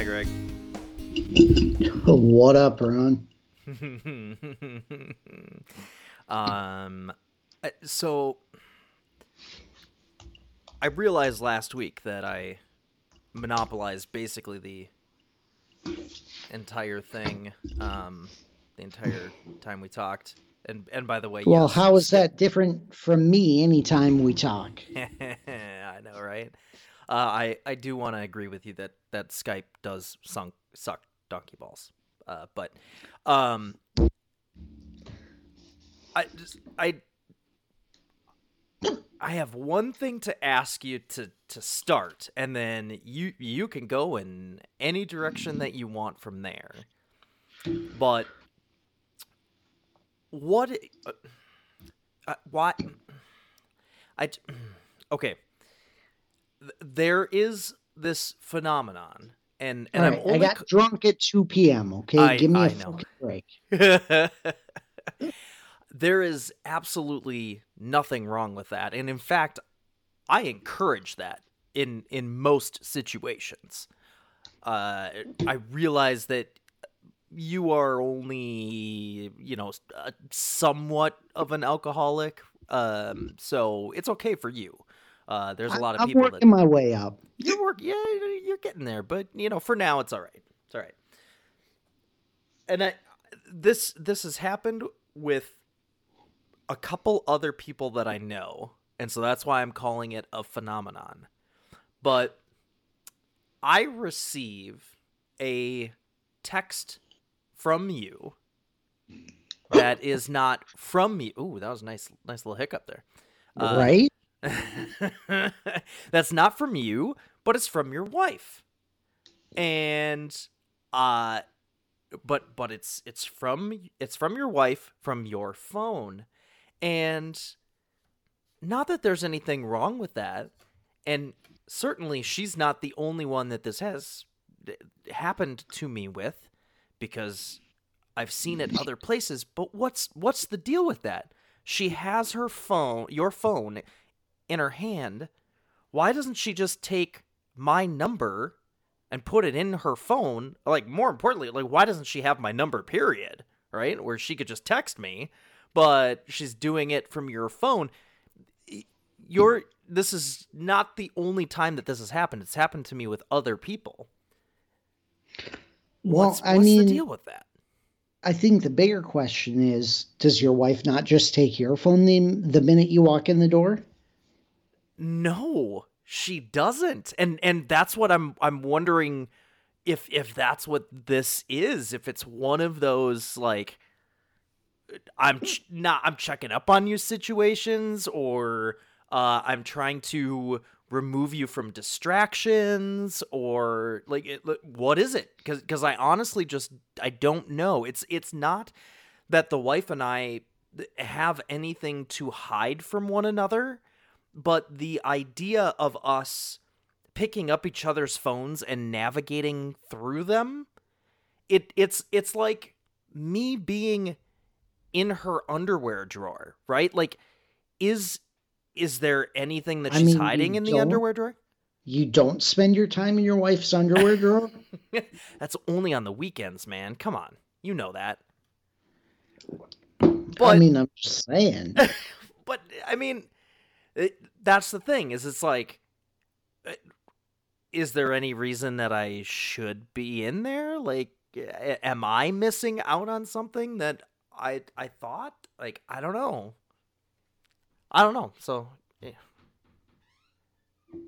Hi, Greg. What up, Ron? um, uh, so I realized last week that I monopolized basically the entire thing, um, the entire time we talked. And and by the way, Well, yes, how is that different from me anytime we talk? I know, right? Uh, I I do want to agree with you that that Skype does sunk, suck donkey balls. Uh, but um, I just I I have one thing to ask you to to start, and then you you can go in any direction that you want from there. But what? Uh, uh, what? I okay. Th- There is this phenomenon, and and All I'm right, I got drunk at 2 p.m., okay? I- Give me a I fucking break. there is absolutely nothing wrong with that and in fact i encourage that in in most situations uh i realize that you are only you know uh, somewhat of an alcoholic um so it's okay for you uh there's a lot of I'm people working that my way up. You're work yeah you're getting there but you know for now it's all right. It's all right. And i this this has happened with a couple other people that i know and so that's why i'm calling it a phenomenon. But i receive a text from you that is not from me. Ooh that was a nice nice little hiccup there. Uh, right? that's not from you, but it's from your wife. And uh but but it's it's from it's from your wife from your phone. And not that there's anything wrong with that. And certainly she's not the only one that this has happened to me with because I've seen it other places, but what's what's the deal with that? She has her phone, your phone in her hand, why doesn't she just take my number and put it in her phone? Like more importantly, like why doesn't she have my number period, right? Where she could just text me, but she's doing it from your phone. Your this is not the only time that this has happened. It's happened to me with other people. Well, what's, I what's mean, the deal with that? I think the bigger question is does your wife not just take your phone the, the minute you walk in the door? No, she doesn't. And and that's what I'm I'm wondering if if that's what this is, if it's one of those like I'm ch- not I'm checking up on you situations or uh I'm trying to remove you from distractions or like it, what is it cuz cuz I honestly just I don't know. It's it's not that the wife and I have anything to hide from one another but the idea of us picking up each other's phones and navigating through them it it's it's like me being in her underwear drawer right? Like is is there anything that I she's mean, hiding in the underwear drawer? You don't spend your time in your wife's underwear drawer? that's only on the weekends man. Come on. You know that. I mean, I'm just saying. but I mean, it, that's the thing is it's like, uh, is there any reason that I should be in there? Like, am I missing out on something that I I thought? Like, I don't know. I don't know. So, yeah.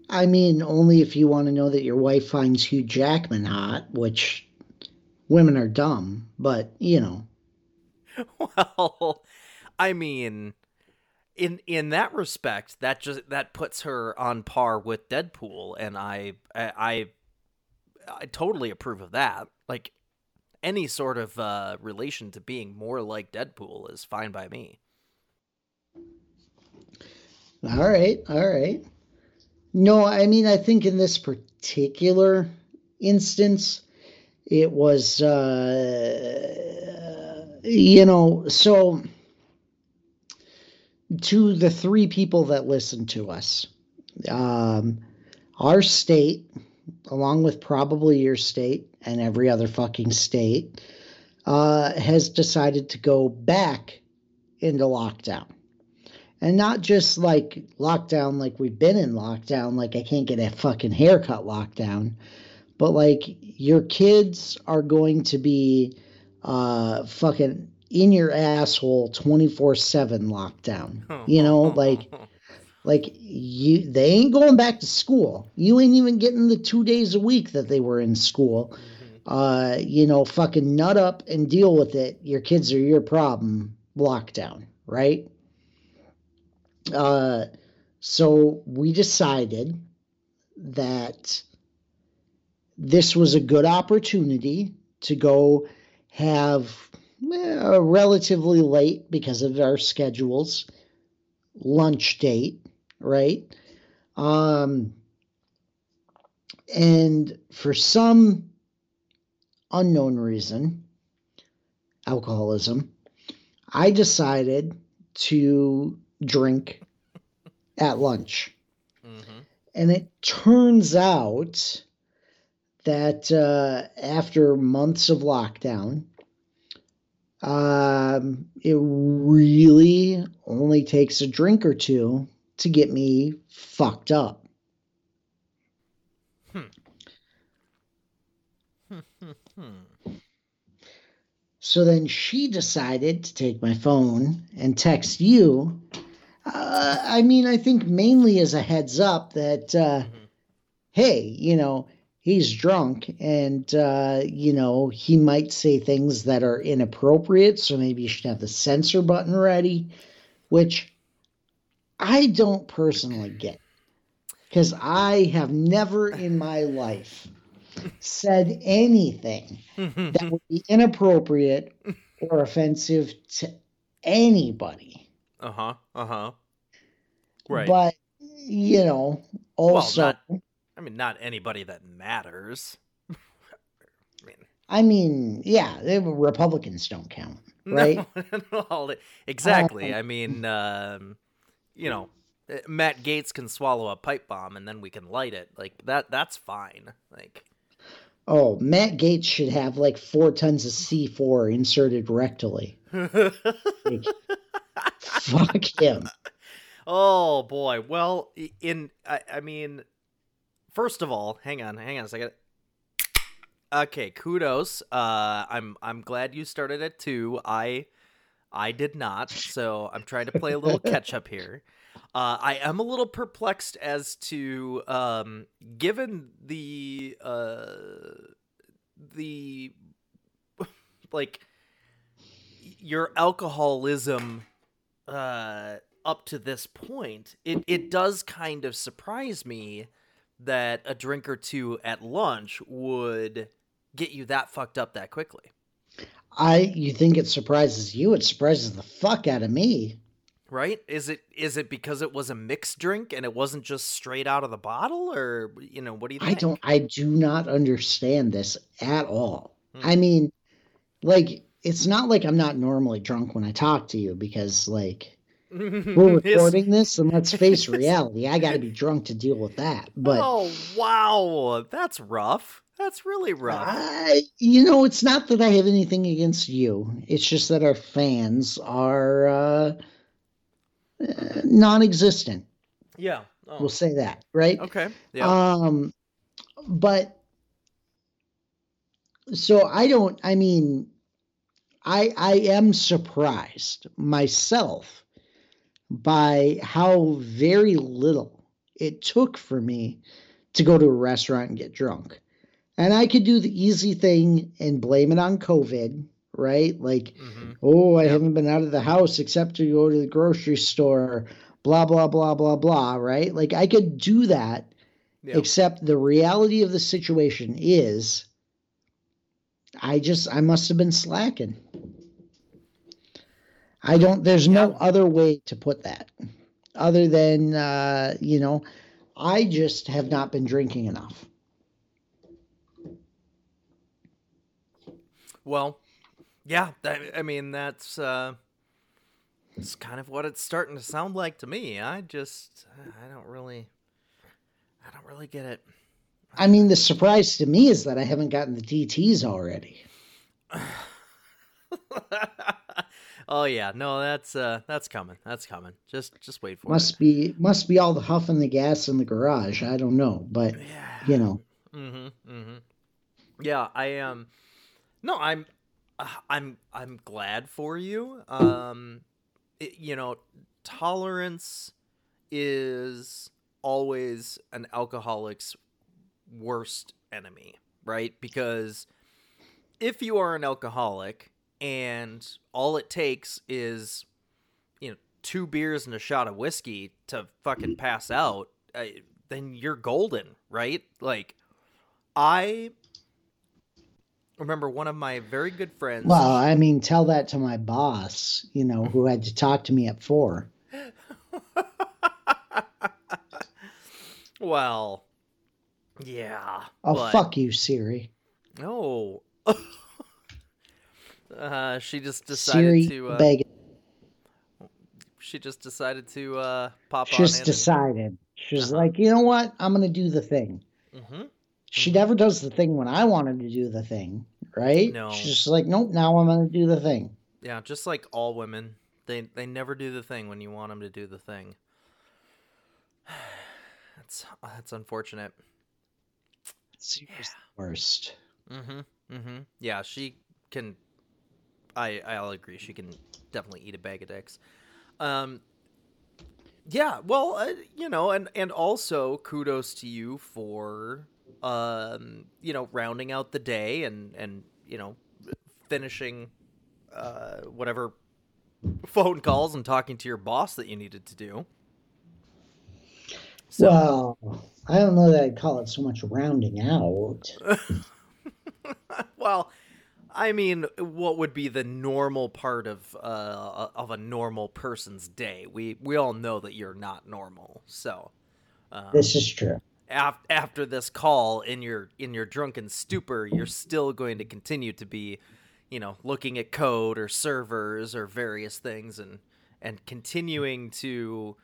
I mean, only if you want to know that your wife finds Hugh Jackman hot, which women are dumb, but you know. well, I mean, in in that respect, that just that puts her on par with Deadpool, and I I I, I totally approve of that. Like any sort of uh, relation to being more like Deadpool is fine by me. All right, all right. No, I mean, I think in this particular instance, it was, uh, you know, so to the three people that listen to us, um, our state along with probably your state and every other fucking state, uh, has decided to go back into lockdown. And not just like lockdown, like we've been in lockdown, like I can't get a fucking haircut lockdown, but like your kids are going to be uh, fucking in your asshole 24 7 lockdown. You know, like like you they ain't going back to school. You ain't even getting the two days a week that they were in school. Uh, you know, fucking nut up and deal with it. Your kids are your problem. Lockdown, right? Uh, so we decided that this was a good opportunity to go have eh, relatively late because of our schedules lunch date right? Um, and for some unknown reason, alcoholism, I decided to drink at lunch. Mm-hmm. And it turns out that uh, after months of lockdown, um, it really only takes a drink or two to get me fucked up. So then she decided to take my phone and text you. Uh, I mean, I think mainly as a heads up that, uh, mm-hmm. hey, you know, he's drunk and, uh, you know, he might say things that are inappropriate. So maybe you should have the censor button ready, which I don't personally get because I have never in my life said anything that would be inappropriate or offensive to anybody. Uh huh. Uh huh. Right. But you know, also, well, not, I mean, not anybody that matters. I mean, I mean, yeah, Republicans don't count, right? No, exactly. Um, I mean, um, you know, eh, Matt Gaetz can swallow a pipe bomb and then we can light it. Like that that's fine. Like Oh, Matt Gaetz should have like 4 tons of C4 inserted rectally. like, fuck him. Oh boy. Well, in I, I mean first of all, hang on, hang on a second. Okay, kudos. Uh I'm I'm glad you started at 2. I I did not, so I'm trying to play a little catch up here. Uh, I am a little perplexed as to, um, given the uh, the like your alcoholism uh, up to this point, it it does kind of surprise me that a drink or two at lunch would get you that fucked up that quickly. I you think it surprises you? It surprises the fuck out of me. Right? Is it is it because it was a mixed drink and it wasn't just straight out of the bottle, or you know, what do you think? I don't. I do not understand this at all. Hmm. I mean, like it's not like I'm not normally drunk when I talk to you because like we're recording this and let's face reality. I got to be drunk to deal with that. But oh wow, that's rough. That's really rough. I, you know, it's not that I have anything against you. It's just that our fans are uh, uh non-existent. Yeah, oh. we'll say that, right? Okay. Yeah. Um, but so I don't. I mean, I I am surprised myself by how very little it took for me to go to a restaurant and get drunk. And I could do the easy thing and blame it on COVID, right? Like, mm-hmm. oh, I haven't been out of the house except to go to the grocery store, blah, blah, blah, blah, blah, right? Like, I could do that, except the reality of the situation is I just, I must have been slacking. I don't, there's no other way to put that other than, uh, you know, I just have not been drinking enough. Well, yeah, I mean that's uh, it's kind of what it's starting to sound like to me. I just I don't really I don't really get it. I mean, the surprise to me is that I haven't gotten the DTs already. oh yeah, no, that's uh that's coming. That's coming. Just just wait for must it. be must be all the huffing the gas in the garage. I don't know, but Yeah. you know, Mm-hmm. Mm-hmm. Yeah, I um no, I'm uh, I'm I'm glad for you. Um it, you know, tolerance is always an alcoholic's worst enemy, right? Because if you are an alcoholic and all it takes is you know two beers and a shot of whiskey to fucking pass out uh, then you're golden right like i remember one of my very good friends well, I mean, tell that to my boss, you know, who had to talk to me at four. well yeah Oh, but- fuck you, Siri. no uh she just decided Siri, to uh, beg. she just decided to uh pop Just on decided. She's Uh-huh. like, you know what? I'm gonna do the thing. in hmm She Mhm. never does the thing when I wanted to do the thing, right? No. She's just like, nope. Now I'm gonna do the thing. Yeah, just like all women, they they never do the thing when you want them to do the thing. That's that's unfortunate. Siri's the worst. Mm-hmm. Mm-hmm. Yeah, she can. I I'll agree. She can definitely eat a bag of dicks. Um. Yeah. Well, uh, you know, and and also kudos to you for um you know rounding out the day and and you know finishing uh whatever phone calls and talking to your boss that you needed to do. So, Well, I don't know that I'd call it so much rounding out. well, I mean, what would be the normal part of uh, of a normal person's day? We we all know that you're not normal. So, um, This is true. af- after this call in your in your drunken stupor, you're still going to continue to be, you know, looking at code or servers or various things and and continuing to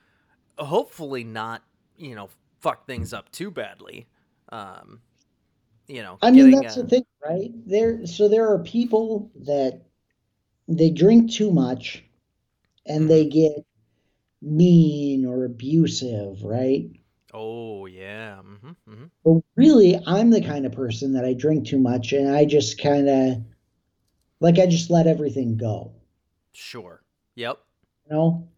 hopefully not, you know, fuck things up too badly. Um, you know, I mean, getting, that's uh, the thing, right? There, so there are people that they drink too much, and they get mean or abusive, right? Oh yeah. Mm-hmm, mm-hmm. But really, I'm the kind of person that I drink too much, and I just kind of, like, I just let everything go. Sure. Yep. you know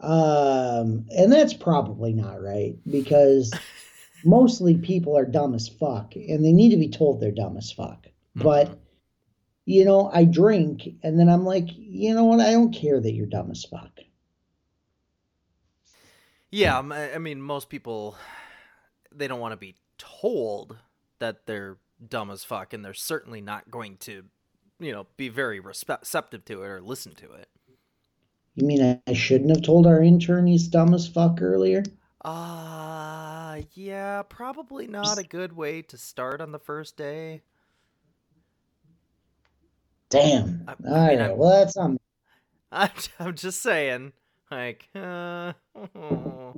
um and that's probably not right because mostly people are dumb as fuck and they need to be told they're dumb as fuck but Mhm. you know i drink and then i'm like you know what i don't care that you're dumb as fuck Yeah. um, I mean, most people they don't want to be told that they're dumb as fuck, and they're certainly not going to, you know, be very receptive to it or listen to it. you mean i, shouldn't have told our intern he's dumb as fuck earlier Uh yeah, probably not a good way to start on the first day. damn I- I all mean, right I'm- well that's on. I'm, I'm just saying, like, uh, uh,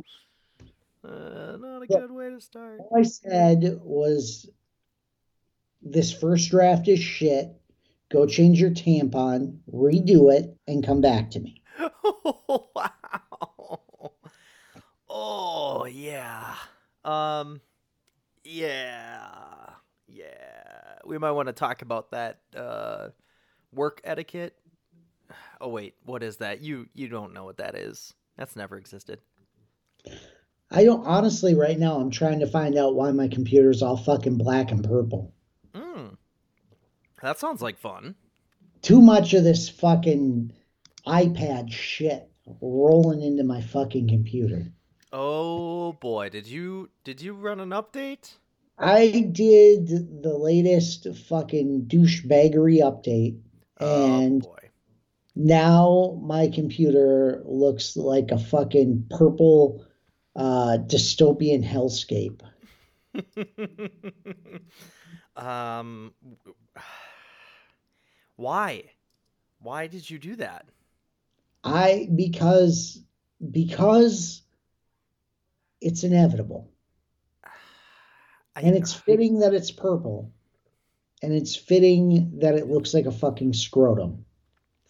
not a Look. good way to start. all i said was this first draft is shit go change your tampon redo it and come back to me wow. Oh yeah. Um yeah. Yeah. We might want to talk about that uh work etiquette. Oh wait, what is that? You you don't know what that is. That's never existed. I don't honestly right now I'm trying to find out why my computer's all fucking black and purple. Mm. That sounds like fun. Too much of this fucking iPad shit rolling into my fucking computer. Oh boy, did you did you run an update? I did the latest fucking douchebaggery update and oh boy. now my computer looks like a fucking purple uh dystopian hellscape. um why? Why did you do that? I because because it's inevitable. I, and it's fitting that it's purple, and it's fitting that it looks like a fucking scrotum.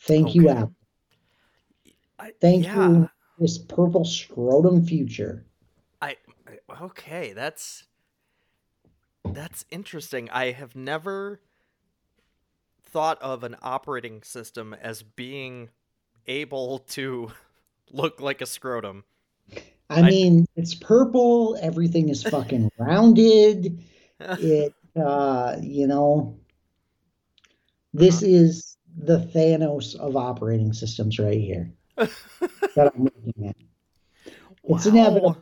Thank you, Okay. Apple. I, Thank yeah, you, this purple scrotum future. I okay, that's that's interesting. I have never thought of an operating system as being able to look like a scrotum. I, I- mean, it's purple. Everything is fucking rounded. It, uh, you know, this is the Thanos of operating systems right here that I'm looking at. It's Wow. inevitable.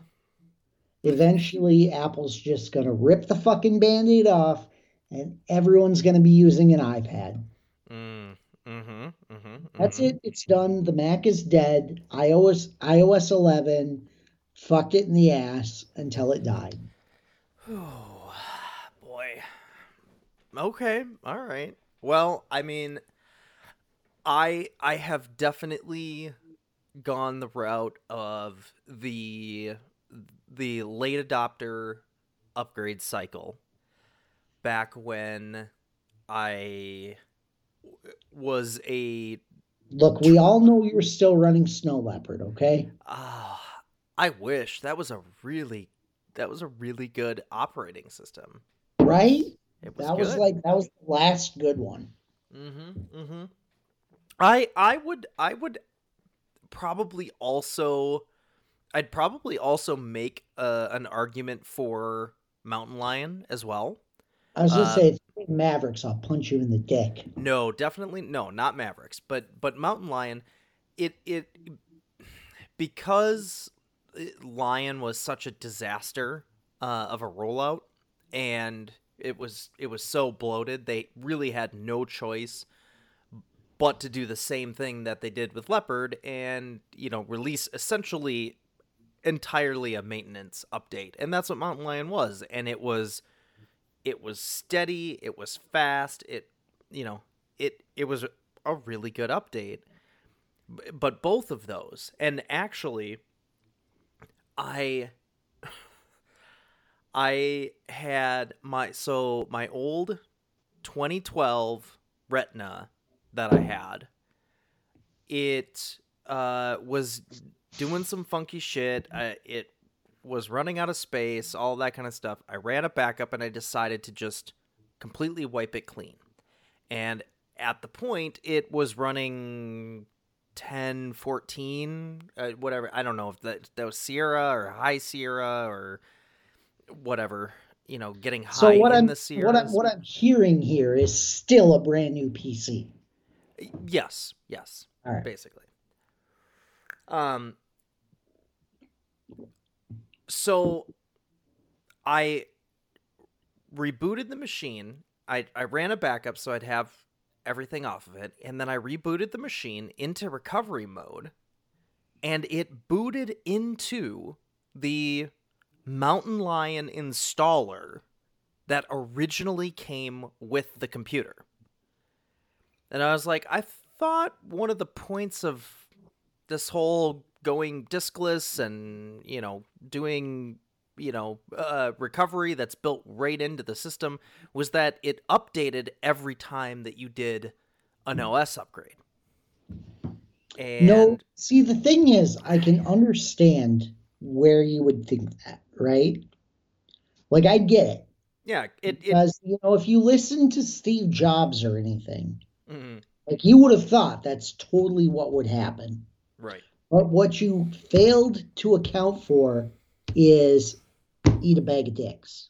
Eventually, Apple's just going to rip the fucking band-aid off and everyone's going to be using an iPad. Mm, mm-hmm, mm-hmm, That's mhm. it. It's done. The Mac is dead. iOS iOS 11 fucked it in the ass until it died. Oh, boy. Okay, all right. Well, I mean, I I have definitely gone the route of the the late adopter upgrade cycle back when I was a Look, we all know you're still running Snow Leopard, okay? ah I wish that was a really that was a really good operating system. Right? It was That was like that was the last good one. Mm-hmm. Mm-hmm. I I would I would probably also I'd probably also make uh, an argument for Mountain Lion as well. I was gonna say, if you hit Mavericks, I'll punch you in the dick. No, definitely no, not Mavericks, but but Mountain Lion, it it because Lion was such a disaster uh, of a rollout, and it was it was so bloated. They really had no choice but to do the same thing that they did with Leopard, and you know release essentially entirely a maintenance update, and that's what Mountain Lion was, and it was it was steady, it was fast, it you know it it was a really good update but both of those and actually i i had my so my old 2012 retina that i had it uh was doing some funky shit. Uh, it was running out of space all that kind of stuff. I ran it back up and i decided to just completely wipe it clean. And at the point it was running 10 14 uh, whatever i don't know if that, that was sierra or high sierra or whatever you know getting high So what in I'm the sierra what I'm what I'm hearing here is still a brand new PC. yes yes All right. basically um so i rebooted the machine i i ran a backup so i'd have everything off of it and then i rebooted the machine into recovery mode and it booted into the mountain lion installer that originally came with the computer. And I was like, I thought one of the points of this whole going diskless and, you know, doing, you know, uh, recovery that's built right into the system was that it updated every time that you did an OS upgrade. And No, see the thing is, I can understand where you would think that, right? Like I get it. yeah, it, it Because you know, if you listen to Steve Jobs or anything, mm, like you would have thought that's totally what would happen. right. But what you failed to account for is eat a bag of dicks.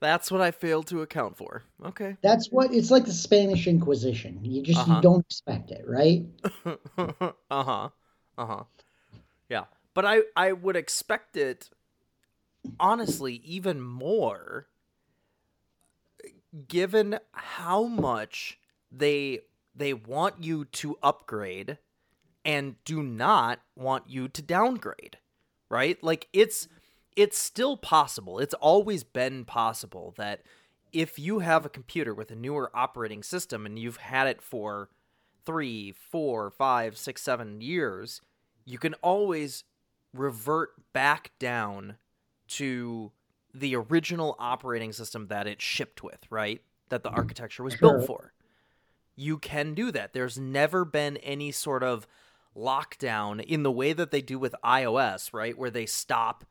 That's what I failed to account for. Okay. That's what it's like the Spanish Inquisition. You just Uh-huh. you don't expect it, right? uh huh. Uh huh. Yeah, but I I would expect it honestly even more given how much they they want you to upgrade and do not want you to downgrade right like it's it's still possible it's always been possible that if you have a computer with a newer operating system and you've had it for three four five six seven years you can always revert back down to the original operating system that it shipped with, right? That the architecture was Sure. built for. You can do that. There's never been any sort of lockdown in the way that they do with iOS, right? Where they stop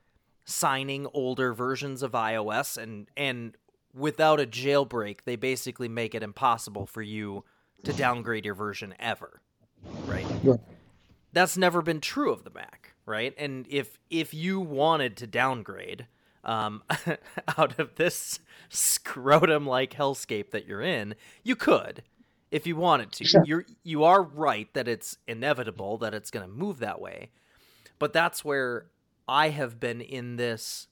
signing older versions of iOS and and without a jailbreak, they basically make it impossible for you to downgrade your version ever. Right? Right. That's never been true of the Mac, right? And if if you wanted to downgrade um, out of this scrotum like hellscape that you're in, you could if you wanted to. Sure. You're you are right that it's inevitable that it's going to move that way. But that's where I have been in this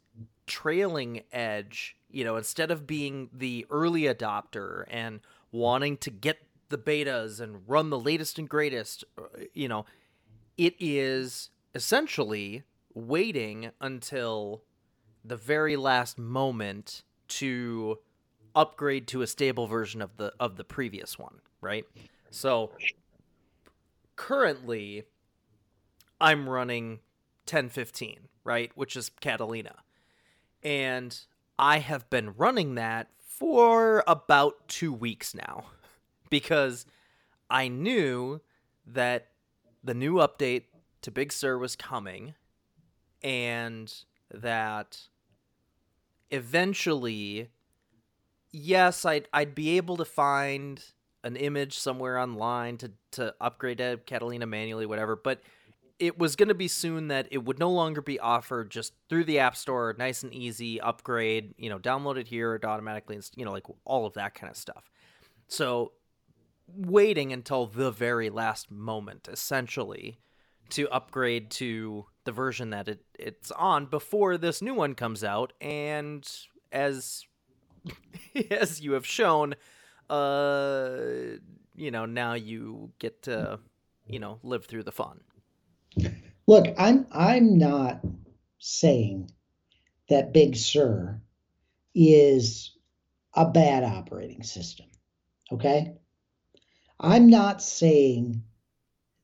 trailing edge, you know, instead of being the early adopter and wanting to get the betas and run the latest and greatest, uh, you know, it is essentially waiting until the very last moment to upgrade to a stable version of the of the previous one, right? So currently I'm running 1015, right, which is Catalina. And I have been running that for about 2 weeks now because I knew that the new update to Big Sur was coming and that eventually yes I'd, I'd be able to find an image somewhere online to, to upgrade to catalina manually whatever but it was going to be soon that it would no longer be offered just through the app store nice and easy upgrade you know download it here it automatically you know like all of that kind of stuff. So waiting until the very last moment essentially to upgrade to the version that it, it's on before this new one comes out and as as you have shown uh you know now you get to you know live through the fun Look, I'm I'm not saying that Big Sur is a bad operating system. Okay? I'm not saying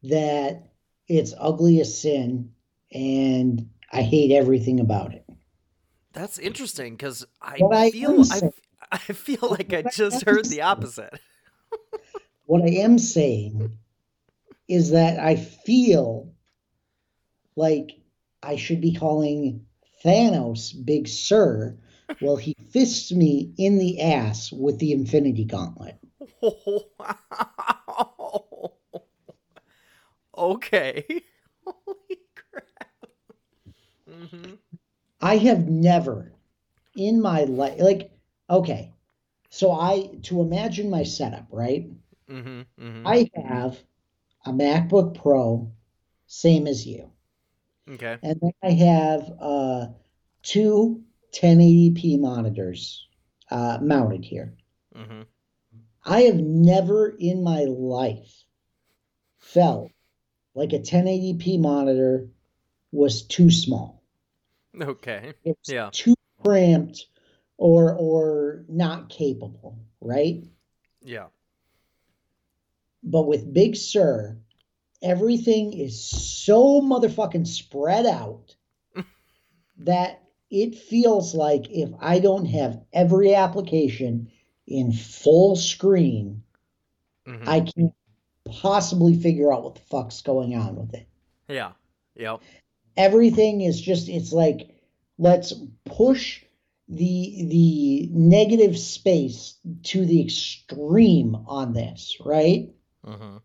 that it's ugly as sin and I hate everything about it. that's interesting because i I feel I, I feel like i just heard the opposite What I am saying is that I feel like I should be calling Thanos Big Sir while he fists me in the ass with the Infinity Gauntlet. wow. okay holy crap hmm I have never in my life, like, okay, so I, to imagine my setup, right? hmm hmm I have a MacBook Pro, same as you. okay And then I have uh, two 1080p monitors uh, mounted here. hmm I have never in my life felt like a 1080p monitor was too small. okay It was Yeah. too cramped or or not capable, right? yeah But with Big Sur, everything is so motherfucking spread out that it feels like if I don't have every application in full screen, hmm I can't possibly figure out what the fuck's going on with it. yeah yep Everything is just it's like let's push the the negative space to the extreme on this, right? hmm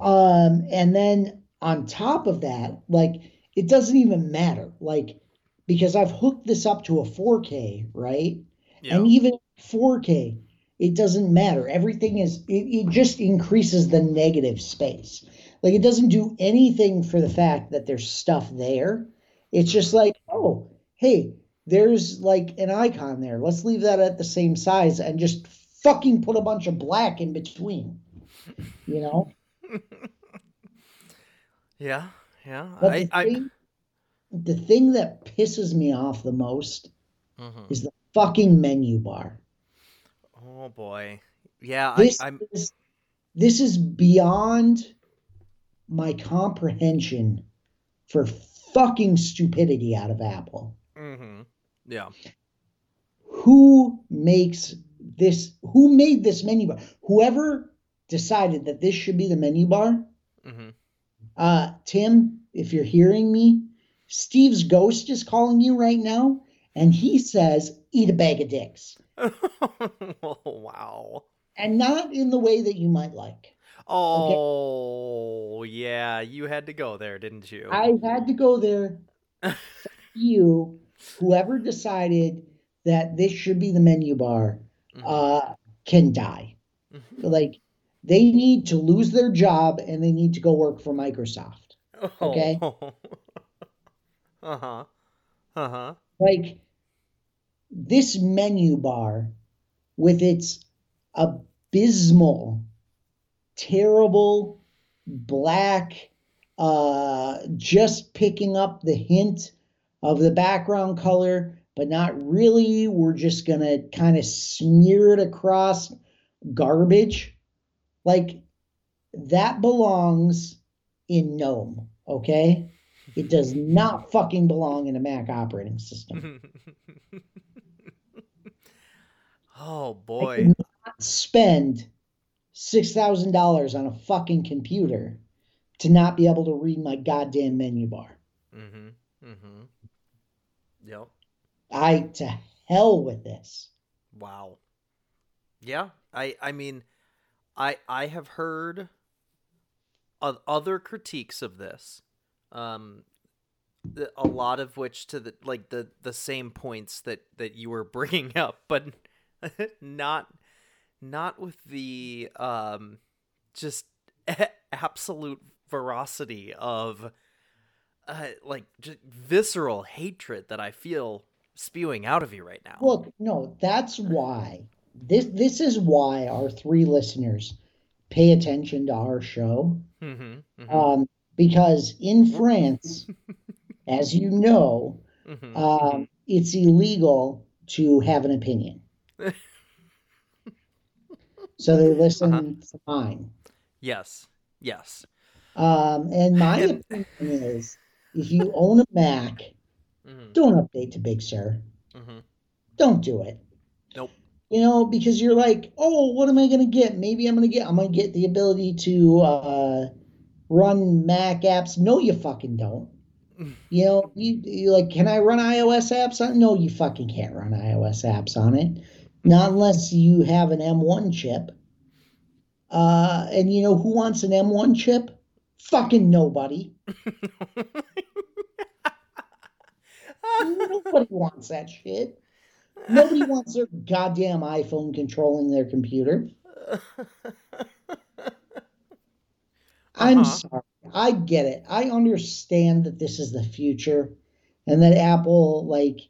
Um, and then on top of that, like it doesn't even matter, like because I've hooked this up to a 4K, right? yeah And even 4K, it doesn't matter. Everything is it, it just increases the negative space. Like it doesn't do anything for the fact that there's stuff there. It's just like, oh, hey, there's like an icon there. Let's leave that at the same size and just fucking put a bunch of black in between. You know? yeah yeah But i the i thing, the thing that pisses me off the most mm-hmm. is the fucking menu bar. oh boy yeah I, This i'm is this is beyond my comprehension for fucking stupidity out of Apple. Mm-hmm. Yeah. Who makes this? Who made this menu bar? Whoever decided that this should be the menu bar. Mm-hmm. Uh, Tim, if you're hearing me, Steve's ghost is calling you right now, and he says, "Eat a bag of dicks," oh, wow. and not in the way that you might like. Oh, yeah. You had to go there, didn't you? I had to go there. You, whoever decided that this should be the menu bar, Mhm. uh, can die. Mhm. Like they need to lose their job and they need to go work for Microsoft. okay. uh huh. Uh huh. Like this menu bar with its abysmal, terrible black, uh, just picking up the hint of the background color, but not really. We're just gonna kind of smear it across garbage. Like that belongs in GNOME, okay? It does not fucking belong in a Mac operating system. oh boy. spend six thousand dollars on a fucking computer to not be able to read my goddamn menu bar. Mm-hmm. I to hell with this. Wow. Yeah, I I mean, I I have heard of other critiques of this, um, a lot of which to the like the the same points that that you were bringing up, but not not with the um just absolute veracity of uh, like just visceral hatred that I feel spewing out of you right now. Look, no, that's why this this is why our three listeners pay attention to our show. mm-hmm, Um, because in France, as you know, mm-hmm. um, it's illegal to have an opinion. so they listen Uh-huh. to mine. Yes. Yes. Um, and my opinion is if you own a Mac, Mm-hmm. don't update to Big Sur. Mm-hmm. Don't do it. Nope. You know, because you're like, oh, what am I gonna get? Maybe I'm gonna get I'm gonna get the ability to uh, run Mac apps. No, you fucking don't. You know, you, you like, can I run iOS apps on? No, you fucking can't run iOS apps on it, not unless you have an M1 chip. Uh, and you know who wants an M1 chip? Fucking nobody. Nobody wants that shit. Nobody wants their goddamn iPhone controlling their computer. I'm Uh-huh. sorry. I get it. I understand that this is the future and that Apple like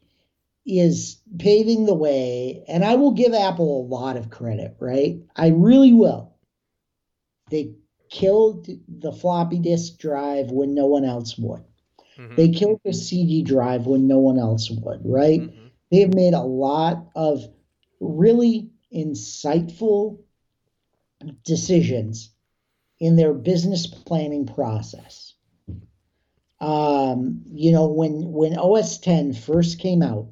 is paving the way and I will give Apple a lot of credit, right? I really will. They killed the floppy disk drive when no one else would. Mhm. They killed the CD drive when no one else would, right? Mhm. they have made a lot of really insightful decisions in their business planning process. Um, you know, when when OS 10 first came out,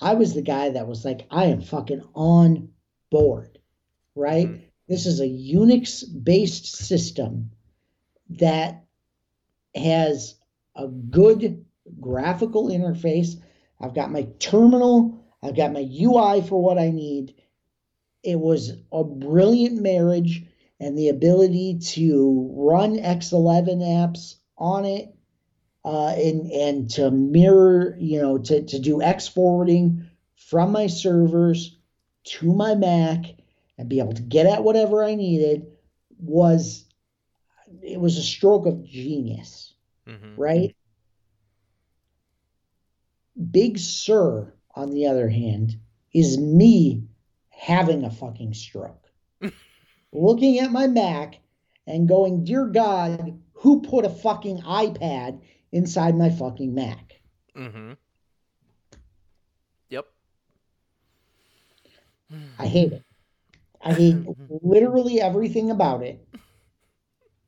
I was the guy that was like, I am fucking on board, right? Mhm. This is a Unix based system that has a good graphical interface. I've got my terminal, I've got my UI for what I need. It was a brilliant marriage and the ability to run X11 apps on it uh, and, and to mirror, you know, to, to do X forwarding from my servers to my Mac and be able to get at whatever I needed was it was a stroke of genius Mhm. right? Big Sur, on the other hand, is me having a fucking stroke. Looking at my Mac and going, Dear God, who put a fucking iPad inside my fucking Mac? Mm-hmm. Yep. I hate it. I hate literally everything about it.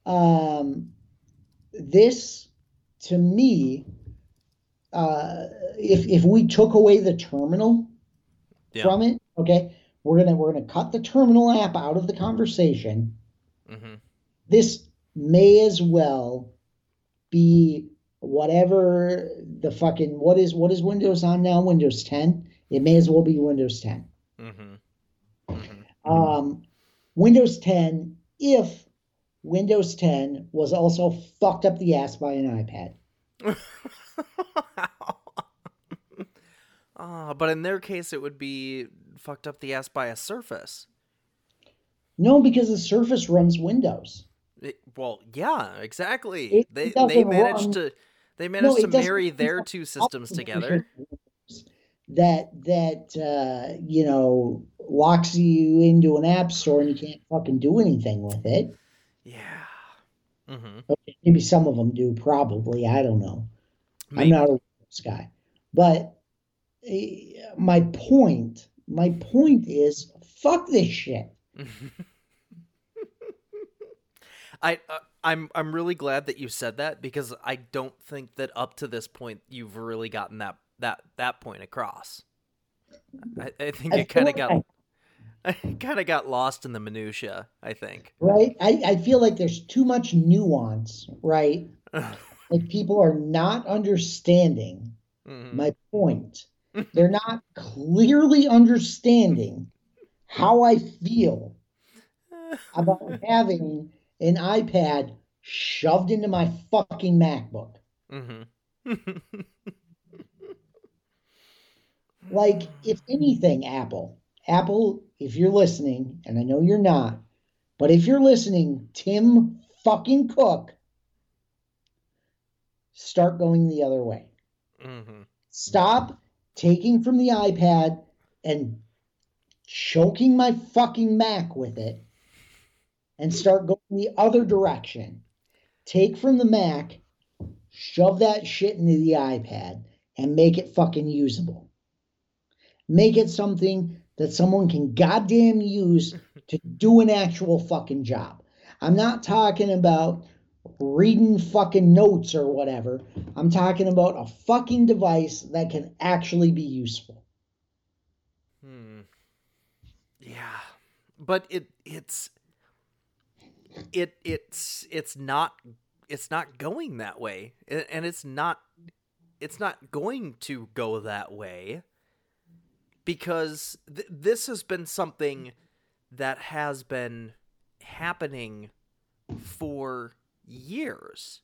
Um, this to me, uh, if if we took away the terminal Yeah. from it, okay, we're gonna we're gonna cut the terminal app out of the conversation. hmm This may as well be whatever the fucking what is what is Windows on now? Windows 10. It may as well be Windows 10. hmm hmm Um, Windows 10 if Windows 10 was also fucked up the ass by an iPad. Ah, but in their case, it would be fucked up the ass by a Surface. No, because the Surface runs Windows. It- well, yeah, exactly. It they they managed run- to they managed it to marry their two systems together. That that uh, you know locks you into an app store and you can't fucking do anything with it. Yeah. hmm Okay, maybe some of them do, probably. I don't know. I'm not a guy, but eh, my point, my point is, fuck this shit. I uh, I'm I'm really glad that you said that because I don't think that up to this point you've really gotten that that that point across. I, I think I it kind of got like- I kind of got lost in the minutia. I think. right? I, I feel like there's too much nuance, right? Like people are not understanding Mhm. my point. They're not clearly understanding how I feel about having an iPad shoved into my fucking MacBook. Mhm. Like, if anything, Apple, Apple, if you're listening, and I know you're not, but if you're listening, Tim fucking Cook, start going the other way. Mhm. Stop taking from the iPad and choking my fucking Mac with it and start going the other direction. Take from the Mac, shove that shit into the iPad, and make it fucking usable. Make it something that someone can goddamn use to do an actual fucking job. I'm not talking about reading fucking notes or whatever. I'm talking about a fucking device that can actually be useful. Hmm. Yeah, but it it's it it's it's not it's not going that way, and it's not it's not going to go that way because th- this has been something that has been happening for years,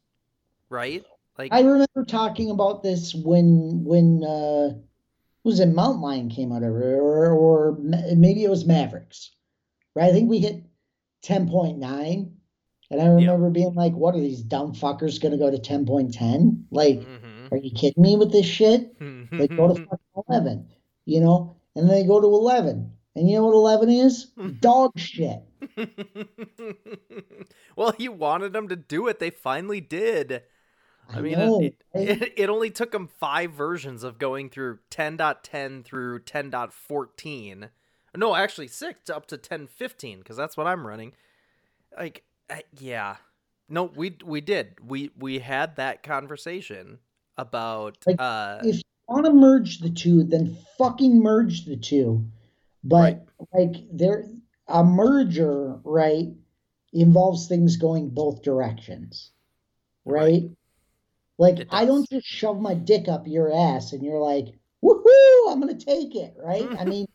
right? Like I remember talking about this when when uh was it Mountain Lion came out or or, or maybe it was Mavericks. Right? I think we hit 10.9 and I remember being like what are these dumb fuckers going to go to 10.10? Like mhm. are you kidding me with this shit? like, go to fucking 11, you know? And then they go to 11. And you know what 11 is? Dog shit. well, you wanted them to do it. They finally did. I, I mean, know, it, right? it, it only took them five versions of going through 10.10 through 10.14. No, actually six up to 10.15 because that's what I'm running. Like, yeah, no, we we did. We we had that conversation about Like, uh if want to merge the two, then fucking merge the two. But like there a merger, right, involves things going both directions. Right? Like I don't just shove my dick up your ass and you're like, woohoo, I'm gonna take it, right? I mean,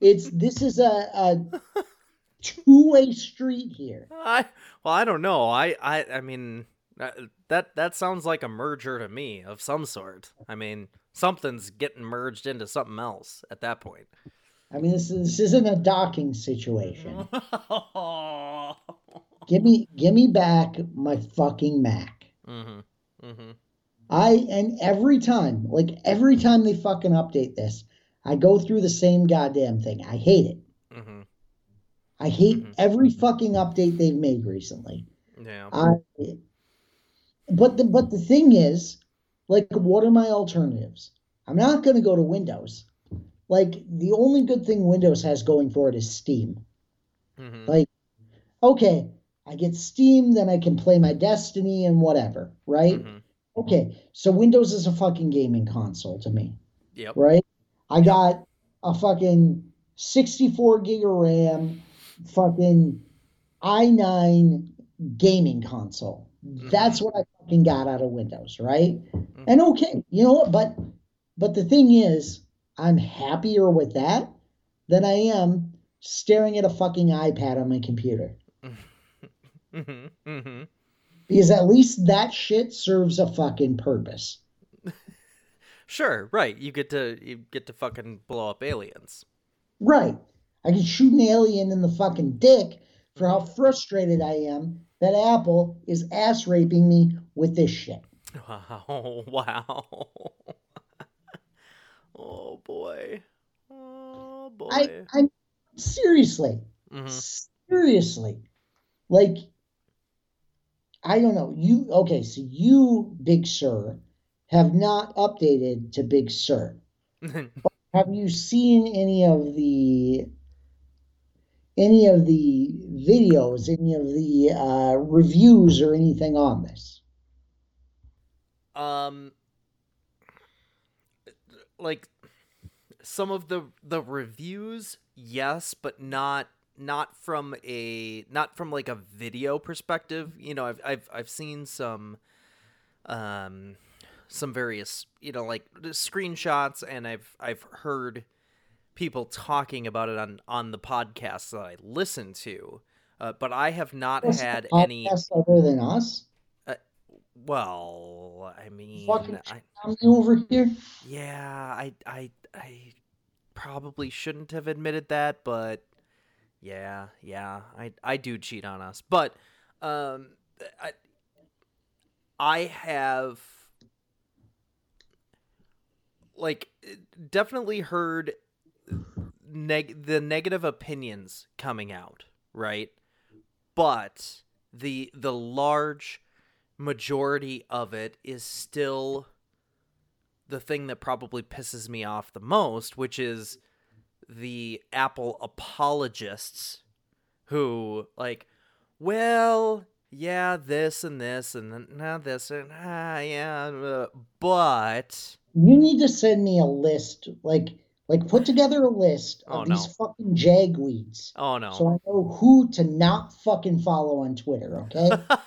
it's this is a, a two-way street here. I well, I don't know. I I I mean uh, that that sounds like a merger to me of some sort. I mean, something's getting merged into something else at that point. I mean, this, this isn't a docking situation. Give me give me back my fucking Mac. Mm-hmm. Mm-hmm. I and every time, like every time they fucking update this, I go through the same goddamn thing. I hate it. Mm-hmm. I hate Mhm. every fucking update they've made recently. Yeah. I but the but the thing is, like what are my alternatives? I'm not going to go to Windows. Like the only good thing Windows has going for it is Steam. Mhm. Like okay, I get Steam, then I can play my Destiny and whatever, right? Mhm. okay, so Windows is a fucking gaming console to me, Yep. right? I got a fucking 64 gig of RAM, fucking i9 gaming console. That's what I fucking got out of Windows, right? And okay, you know what? But but the thing is, I'm happier with that than I am staring at a fucking iPad on my computer. hmm hmm Because at least that shit serves a fucking purpose. Sure, right. You get to you get to fucking blow up aliens. Right. I can shoot an alien in the fucking dick for how frustrated I am that Apple is ass raping me with this shit. Wow! Wow! oh boy! Oh boy! I I'm seriously, Mhm. seriously. Like I don't know. You okay, so you, Big Sir, have not updated to Big Sur. Have you seen any of the any of the videos, any of the uh, reviews or anything on this? um, like some of the the reviews, yes, but not not from a not from like a video perspective. You know, I've I've I've seen some um some various you know like screenshots and I've I've heard people talking about it on on the podcasts that I listen to. Uh, but I have not What's the had any other than us? well, I mean, Fucking I, over here. yeah, I I I probably shouldn't have admitted that, but yeah, yeah, I I do cheat on us. But um I I have like definitely heard neg- the negative opinions coming out, right? But the the large majority of it is still the thing that probably pisses me off the most, which is the Apple apologists who like, well, yeah, this and this and now this and ah, yeah, uh, but You need to send me a list, like like put together a list Oh, of these no. fucking jagweeds. oh no. So I know who to not fucking follow on Twitter, okay?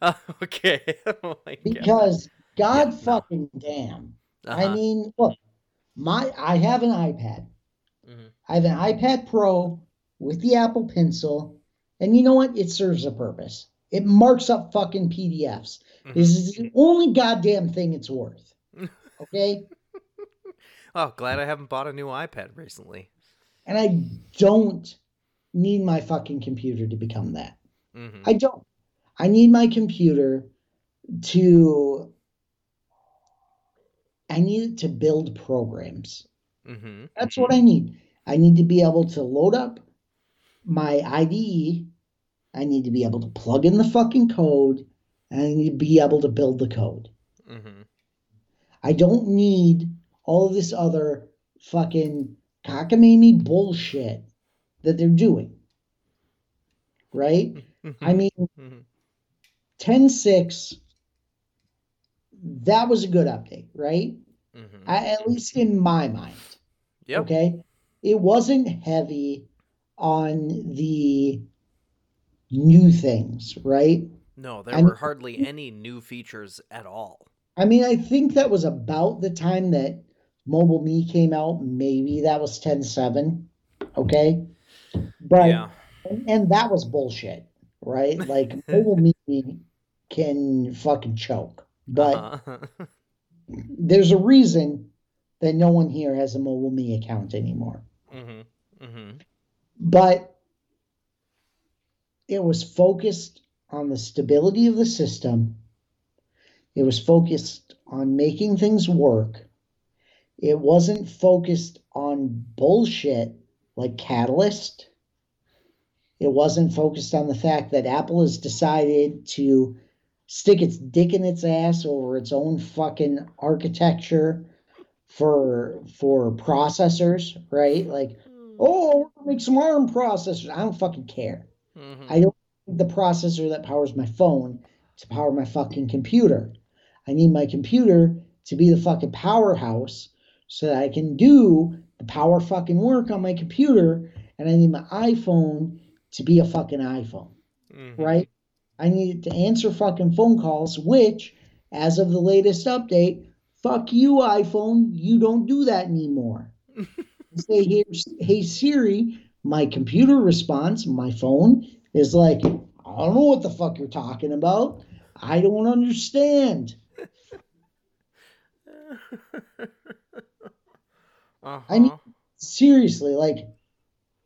Uh, okay. oh god. Because God Yeah, no. fucking damn. I Uh-huh. mean, look, my I have an iPad. Mhm. I have an iPad Pro with the Apple Pencil, and you know what? It serves a purpose. It marks up fucking PDFs. Mhm. This is the only goddamn thing it's worth. Okay? Oh, glad I haven't bought a new iPad recently. and I don't need my fucking computer to become that. hmm I don't. I need my computer to I need it to build programs. hmm That's what I need. I need to be able to load up my IDE. I need to be able to plug in the fucking code. And I need to be able to build the code. hmm I don't need all of this other fucking cockamamie bullshit that they're doing. Right? I mean, Mhm. 10.6, that was a good update, right? Mhm. I, at least in my mind. Yep. Okay. It wasn't heavy on the new things, right? No, there I were mean- hardly any new features at all. I mean, I think that was about the time that Mobile Me came out. Maybe that was 10.7. Okay. But, yeah. and, and that was bullshit, right? Like, Mobile Me can fucking choke. But Uh-huh. there's a reason that no one here has a Mobile Me account anymore. hmm hmm but it was focused on the stability of the system. It was focused on making things work. It wasn't focused on bullshit like Catalyst. It wasn't focused on the fact that Apple has decided to stick its dick in its ass over its own fucking architecture for for processors, right? Like oh, make some ARM processors. I don't fucking care. Mhm. I don't need the processor that powers my phone to power my fucking computer. I need my computer to be the fucking powerhouse so that I can do the power fucking work on my computer. And I need my iPhone to be a fucking iPhone, mm-hmm. right? I need it to answer fucking phone calls, which, as of the latest update, fuck you, iPhone, you don't do that anymore. say, hey, hey Siri, my computer response, my phone is like, I don't know what the fuck you're talking about. I don't understand. uh-huh. I mean, seriously, like,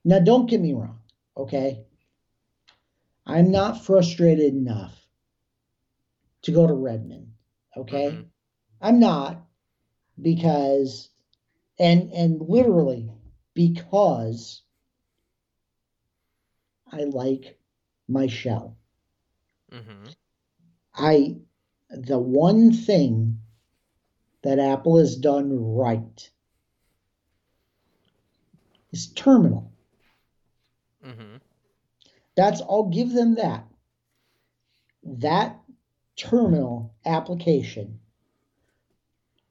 now don't get me wrong, okay? I'm not frustrated enough to go to Redmond, okay? Mm-hmm. I'm not because and and literally because I like my shell. Mm-hmm. I the one thing that Apple has done right is terminal. Mm-hmm. That's I'll give them that. That terminal application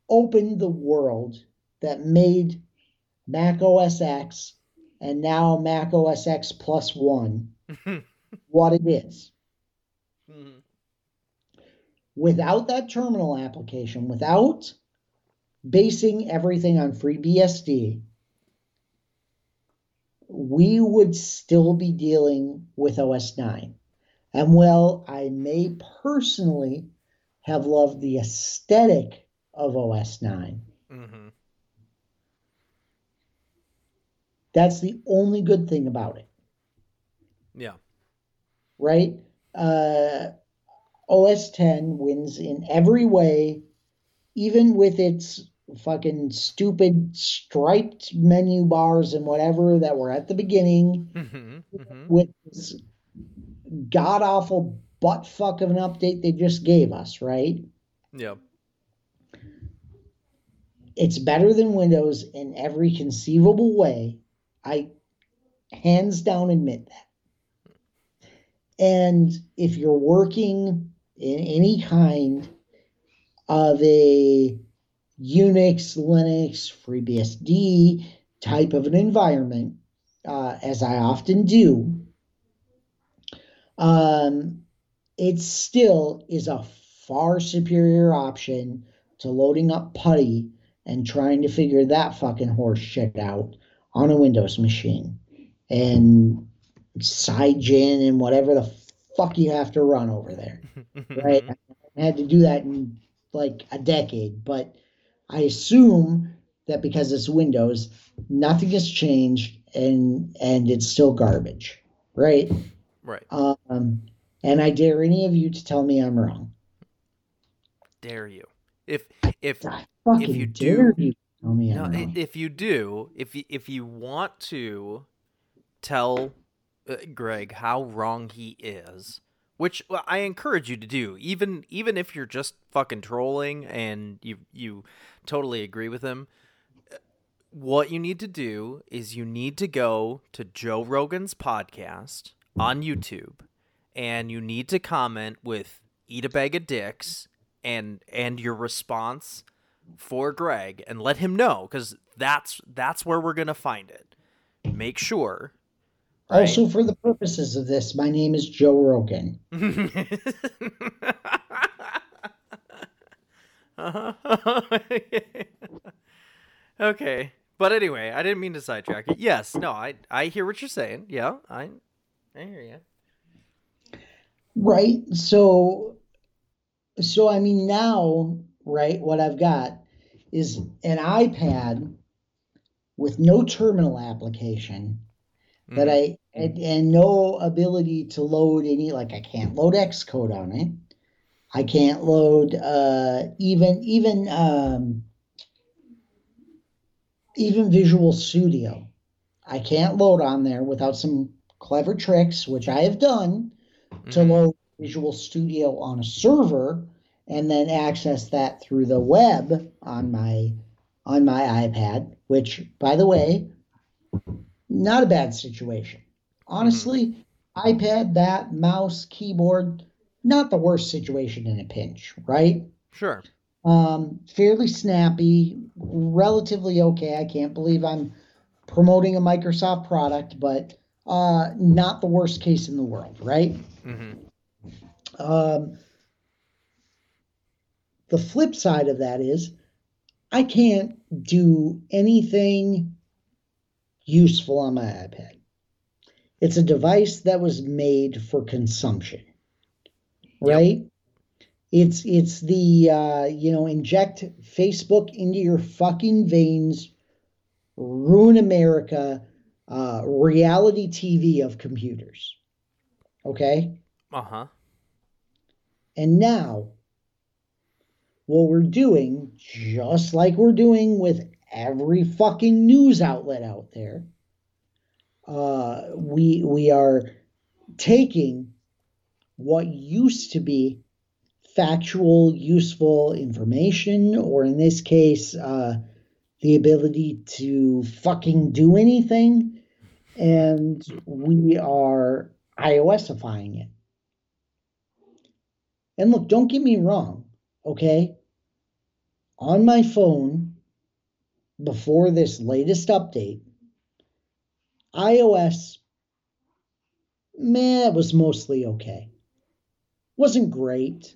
opened the world that made Mac OS X and now Mac OS X plus one what it is. Mm-hmm. Without that terminal application, without basing everything on FreeBSD, we would still be dealing with OS 9. And well, I may personally have loved the aesthetic of OS 9. Mm-hmm. That's the only good thing about it. Yeah. Right? Uh, OS 10 wins in every way, even with its fucking stupid striped menu bars and whatever that were at the beginning, mm-hmm, mm-hmm. with this god awful butt fuck of an update they just gave us, right? Yeah. It's better than Windows in every conceivable way. I hands down admit that. And if you're working in any kind of a Unix, Linux, FreeBSD type of an environment, uh, as I often do, um, it still is a far superior option to loading up PuTTY and trying to figure that fucking horse shit out on a Windows machine and Cygwin and whatever the fuck you have to run over there. right? I had to do that in like a decade, but I assume that because it's Windows, nothing has changed and and it's still garbage, right? Right. Um, and I dare any of you to tell me I'm wrong. Dare you? If if if you do, you Tell me no, if you do, if you, if you want to tell uh, Greg how wrong he is, which I encourage you to do, even even if you're just fucking trolling and you you totally agree with him, what you need to do is you need to go to Joe Rogan's podcast on YouTube and you need to comment with eat a bag of dicks and and your response for Greg and let him know because that's that's where we're gonna find it. Make sure. Right? Also, for the purposes of this, my name is Joe Rogan. okay, but anyway, I didn't mean to sidetrack it. Yes, no, I I hear what you're saying. Yeah, I I hear you. Right. So, so I mean now right? What I've got is an iPad with no terminal application. That I and, and, no ability to load any like I can't load Xcode on it. I can't load uh, even even um, even Visual Studio. I can't load on there without some clever tricks, which I have done, mm-hmm. to load Visual Studio on a server and then access that through the web on my on my iPad, which by the way, not a bad situation. Honestly, mm-hmm. iPad, that mouse, keyboard, not the worst situation in a pinch, right? Sure. Um, fairly snappy, relatively okay. I can't believe I'm promoting a Microsoft product, but uh, not the worst case in the world, right? Mm-hmm. Um, the flip side of that is I can't do anything useful on my iPad. It's a device that was made for consumption, right? Yep. It's it's the uh, you know inject Facebook into your fucking veins, ruin America, uh, reality TV of computers. Okay. Uh huh. And now, what we're doing, just like we're doing with every fucking news outlet out there, uh, we we are taking what used to be factual, useful information, or in this case, uh, the ability to fucking do anything, and we are iOSifying it. And look, don't get me wrong, okay? On my phone, before this latest update, iOS, man, it was mostly okay. Wasn't great.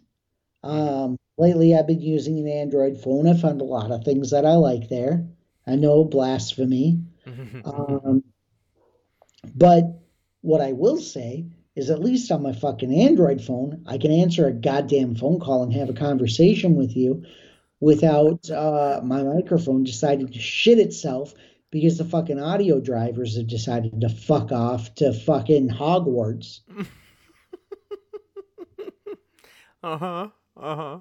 Um, lately, I've been using an Android phone. I found a lot of things that I like there. I know blasphemy. um, but what I will say is at least on my fucking Android phone, I can answer a goddamn phone call and have a conversation with you without uh, my microphone deciding to shit itself because the fucking audio drivers have decided to fuck off to fucking Hogwarts. uh huh. Uh huh.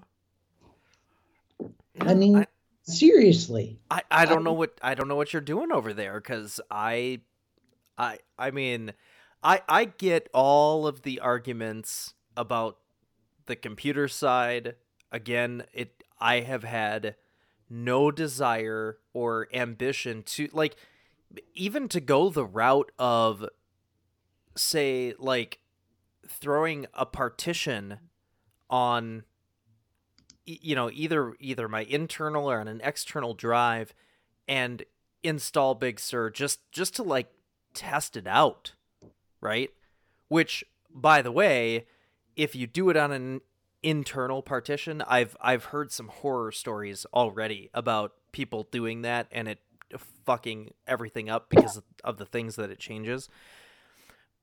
I mean, I, seriously. I, I don't I, know what I don't know what you're doing over there because I, I I mean, I I get all of the arguments about the computer side. Again, it I have had no desire or ambition to like even to go the route of say like throwing a partition on you know either either my internal or on an external drive and install big sur just just to like test it out right? Which by the way if you do it on an internal partition i've i've heard some horror stories already about people doing that and it fucking everything up because of the things that it changes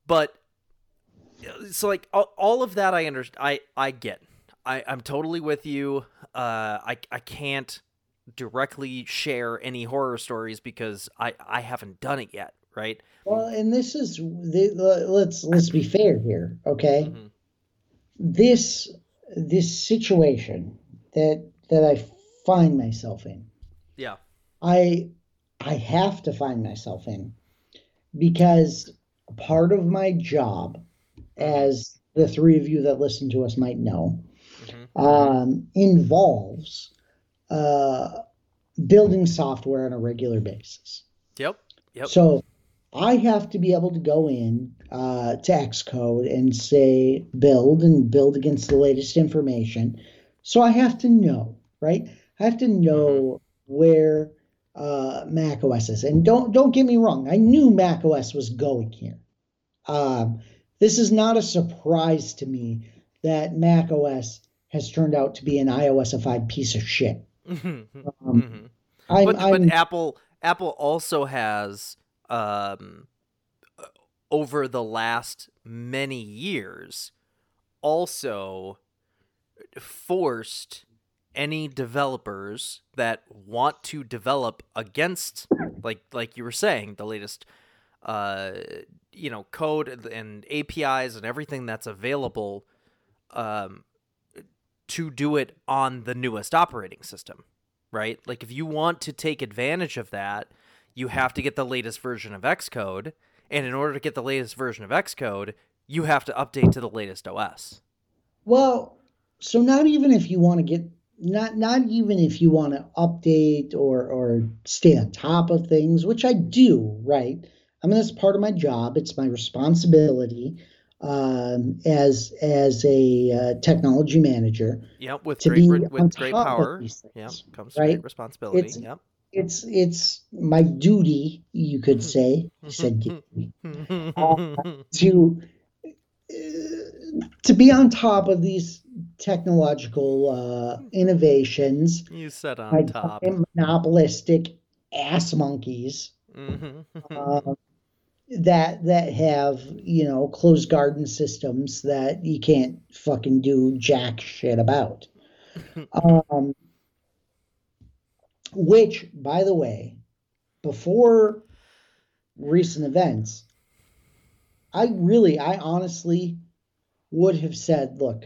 but so like all, all of that i understand i i get I, I'm totally with you. Uh, I I can't directly share any horror stories because I I haven't done it yet, right? Well, and this is the, let's let's be fair here, okay? Mm-hmm. This this situation that that I find myself in. Yeah. I I have to find myself in because part of my job as the three of you that listen to us might know um, involves uh, building software on a regular basis. Yep. Yep. So I have to be able to go in uh, to Xcode and say build and build against the latest information. So I have to know, right? I have to know mm-hmm. where uh, Mac OS is. And don't don't get me wrong, I knew Mac OS was going here. Um, this is not a surprise to me that Mac OS has turned out to be an iOSified piece of shit. Mm-hmm. Um, mm-hmm. I'm, but, I'm, but Apple Apple also has um, over the last many years also forced any developers that want to develop against like like you were saying the latest uh you know code and APIs and everything that's available um to do it on the newest operating system, right? Like if you want to take advantage of that, you have to get the latest version of Xcode, and in order to get the latest version of Xcode, you have to update to the latest OS. Well, so not even if you want to get not not even if you want to update or or stay on top of things, which I do, right? I mean that's part of my job. It's my responsibility um, as as a uh, technology manager. Yep, with to great be with great power. Yep, comes right? great responsibility. It's- Yep. It's it's my duty, you could say. Said duty, to uh, to be on top of these technological uh, innovations you said on top. giant monopolistic ass monkeys Mhm. uh, that that have you know closed garden systems that you can't fucking do jack shit about. Um, which, by the way, before recent events, I really, I honestly would have said, look,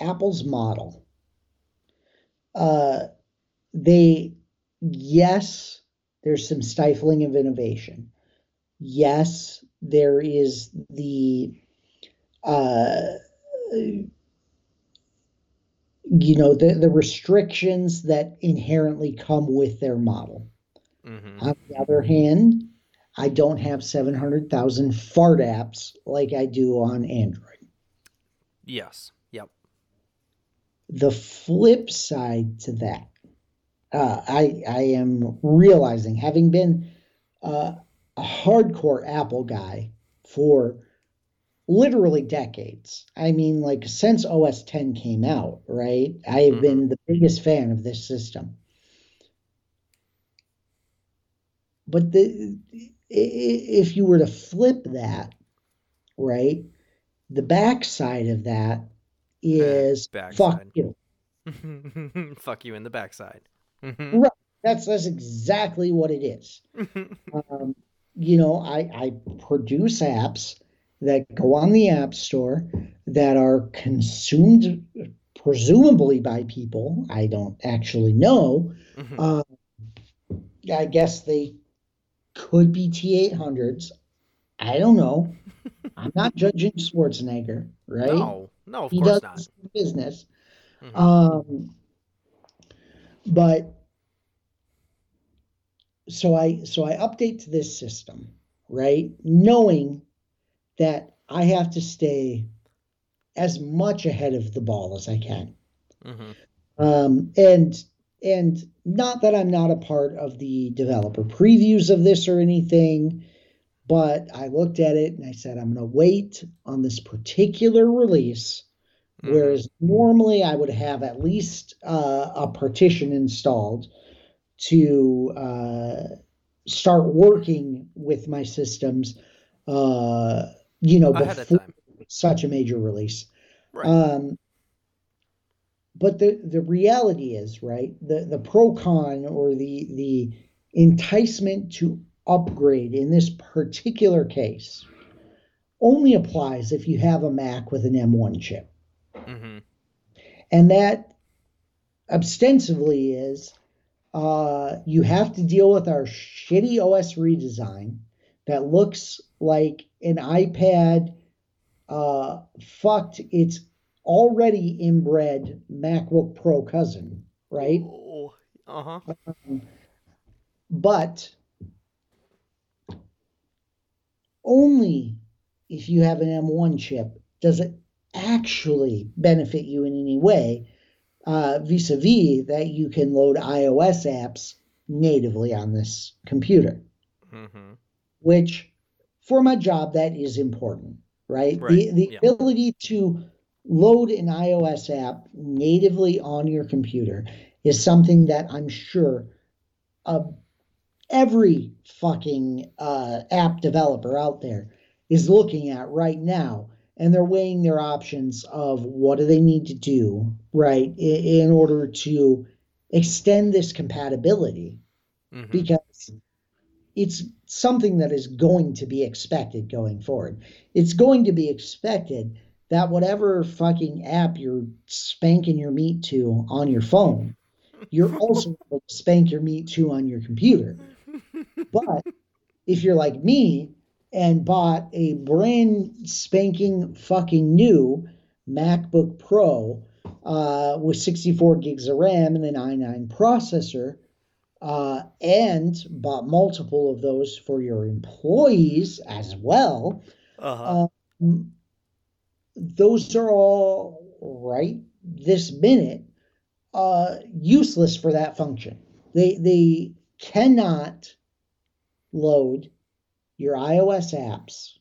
Apple's model, uh, they, yes, there's some stifling of innovation. Yes, there is the, uh, you know, the, the restrictions that inherently come with their model. Mhm. On the other hand, I don't have 700,000 fart apps like I do on Android. Yes. Yep. The flip side to that, uh, I, I am realizing, having been uh, a hardcore Apple guy for literally decades. I mean, like since OS 10 came out, right? I have been mm-hmm. the biggest fan of this system. But the if you were to flip that, right? The backside of that uh, is fuck you. Fuck you in the backside. Mm-hmm. Right. That's that's exactly what it is. um, you know, I, I produce apps that go on the App Store that are consumed presumably by people. I don't actually know. Mhm. Uh, I guess they could be T800s. I don't know. I'm not judging Schwarzenegger, right? No, no, of he course does not. business. Mhm. Um, but so I so I update to this system, right? Knowing that I have to stay as much ahead of the ball as I can. Mhm. Um, and and not that I'm not a part of the developer previews of this or anything, but I looked at it and I said I'm going to wait on this particular release Mhm. Whereas normally I would have at least uh, a partition installed to uh, start working with my systems, uh, you know, Ahead before such a major release. Right. Um, but the, the reality is, right, the, the pro con or the, the enticement to upgrade in this particular case only applies if you have a Mac with an M1 chip. Mhm. And that ostensibly is uh, you have to deal with our shitty OS redesign that looks like an iPad uh, fucked its already inbred MacBook Pro cousin, right? Oh, uh-huh. But only if you have an M1 chip does it actually benefit you in any way, uh, vis-a-vis that you can load iOS apps natively on this computer. Mhm. Which, for my job, that is important, right? Right, The the yeah. ability to load an iOS app natively on your computer is something that I'm sure uh, every fucking uh, app developer out there is looking at right now and they're weighing their options of what do they need to do right in, in order to extend this compatibility Mhm. because it's something that is going to be expected going forward. It's going to be expected that whatever fucking app you're spanking your meat to on your phone you're also able to spank your meat to on your computer. But if you're like me and bought a brand spanking fucking new MacBook Pro uh, with 64 gigs of RAM and an i9 processor, uh, and bought multiple of those for your employees as well, Uh-huh. uh, those are all right this minute uh, useless for that function. They they cannot load your iOS apps.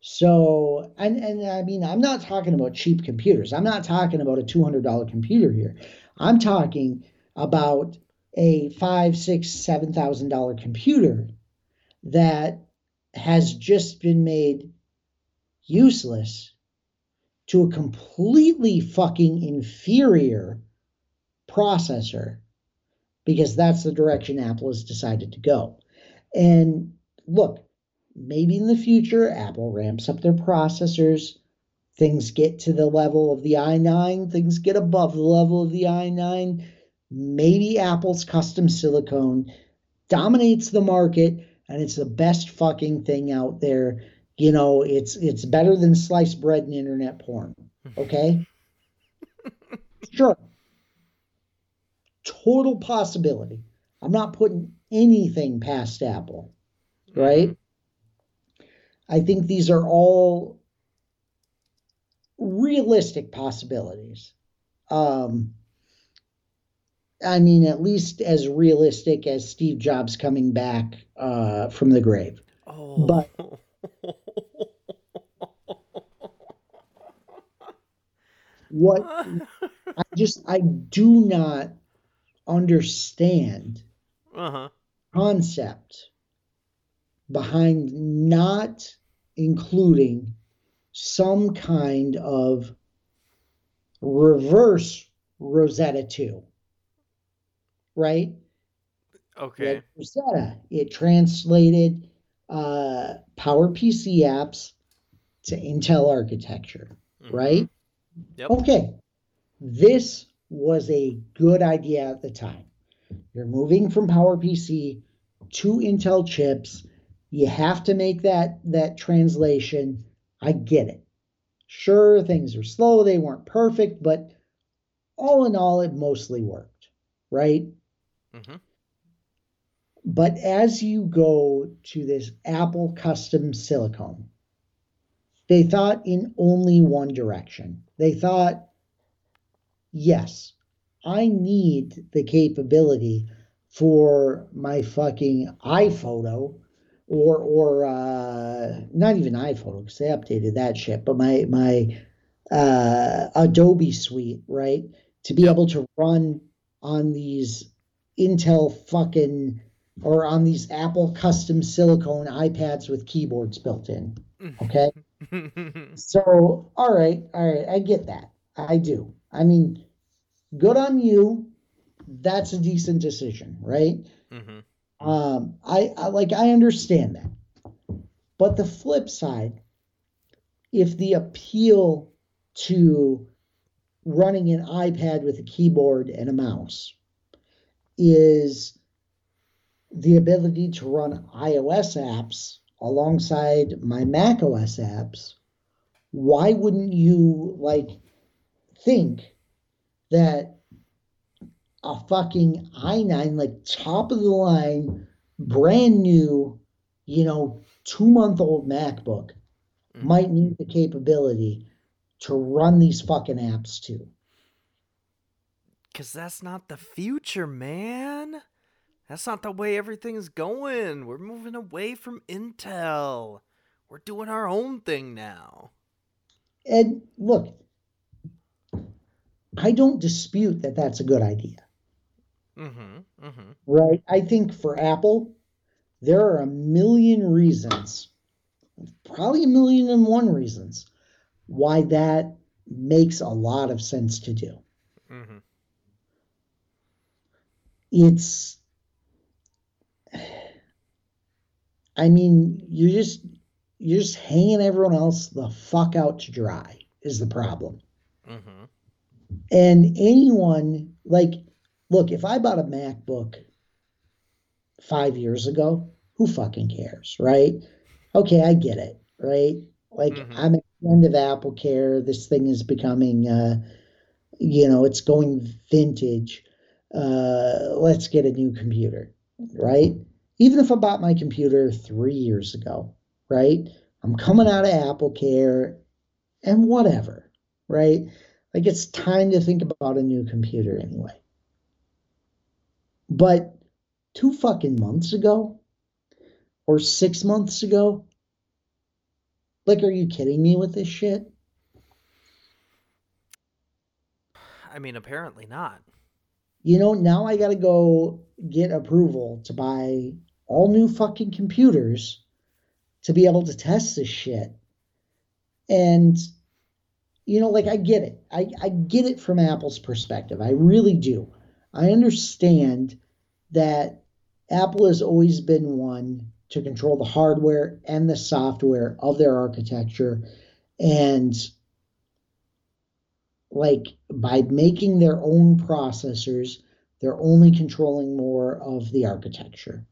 So, and and I mean, I'm not talking about cheap computers. I'm not talking about a $200 computer here. I'm talking about a five, six, seven thousand dollar computer that has just been made useless to a completely fucking inferior processor because that's the direction Apple has decided to go. And look, maybe in the future, Apple ramps up their processors. Things get to the level of the i9, things get above the level of the i9. Maybe Apple's custom silicone dominates the market and it's the best fucking thing out there you know, it's it's better than sliced bread and internet porn. Okay? sure. Total possibility. I'm not putting anything past Apple. Right? I think these are all realistic possibilities. Um, I mean, at least as realistic as Steve Jobs coming back uh, from the grave. Oh. But what I just I do not understand uh-huh. concept behind not including some kind of reverse Rosetta 2. Right? Okay. Like Rosetta, it translated uh, PowerPC apps to Intel architecture, mm-hmm. right? Yep. Okay. This was a good idea at the time. You're moving from PowerPC to Intel chips. You have to make that that translation. I get it. Sure, things are slow, they weren't perfect, but all in all, it mostly worked, right? Mm-hmm. But as you go to this Apple custom silicone, they thought in only one direction. They thought, yes, I need the capability for my fucking iPhoto or or uh, not even iPhoto because they updated that shit, but my my uh, Adobe suite, right? To be able to run on these Intel fucking or on these Apple custom silicone iPads with keyboards built in. Okay. so, all right, all right, I get that. I do. I mean, good on you. That's a decent decision, right? Mm-hmm. Um, I, I like I understand that. But the flip side, if the appeal to running an iPad with a keyboard and a mouse is the ability to run iOS apps alongside my Mac OS apps, why wouldn't you like think that a fucking i9, like top of the line, brand new, you know, two month old MacBook mm-hmm. might need the capability to run these fucking apps too? Because that's not the future, man. That's not the way everything's going. We're moving away from Intel. We're doing our own thing now. And look, I don't dispute that that's a good idea. Mm-hmm, mm-hmm. Right? I think for Apple, there are a million reasons, probably a million and one reasons, why that makes a lot of sense to do. Mm-hmm. It's I mean, you're just you're just hanging everyone else the fuck out to dry is the problem. Mm-hmm. And anyone like, look, if I bought a MacBook five years ago, who fucking cares, right? Okay, I get it, right? Like mm-hmm. I'm at the end of Apple Care. This thing is becoming, uh, you know, it's going vintage. Uh, let's get a new computer, right? even if I bought my computer three years ago, right? I'm coming out of Apple Care and whatever, right? Like it's time to think about a new computer anyway. But two fucking months ago or six months ago, like, are you kidding me with this shit? I mean, apparently not. You know, now I got to go get approval to buy all new fucking computers to be able to test this shit. And, you know, like, I get it. I, I get it from Apple's perspective. I really do. I understand that Apple has always been one to control the hardware and the software of their architecture. And like by making their own processors, they're only controlling more of the architecture.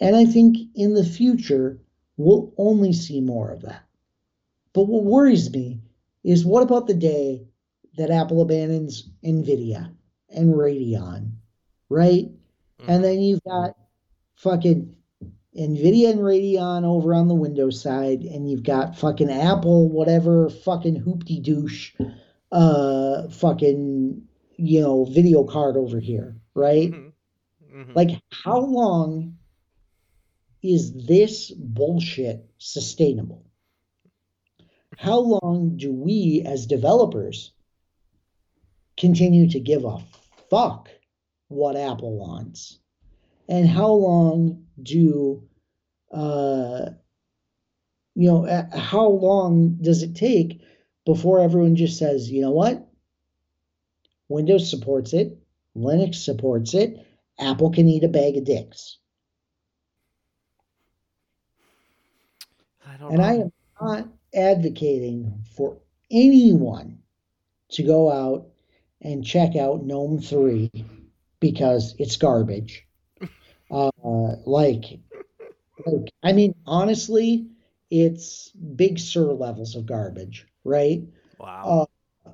And I think in the future, we'll only see more of that. But what worries me is what about the day that Apple abandons NVIDIA and Radeon, right? Mm-hmm. And then you've got fucking NVIDIA and Radeon over on the Windows side, and you've got fucking Apple, whatever fucking hoopty douche, uh, fucking, you know, video card over here, right? Mm-hmm. Mm-hmm. Like, how long is this bullshit sustainable? How long do we as developers continue to give a fuck what Apple wants? And how long do, uh, you know, how long does it take before everyone just says, you know what? Windows supports it, Linux supports it, Apple can eat a bag of dicks. I and know. I am not advocating for anyone to go out and check out GNOME 3 because it's garbage. Uh, like, like, I mean, honestly, it's Big Sur levels of garbage, right? Wow. Uh,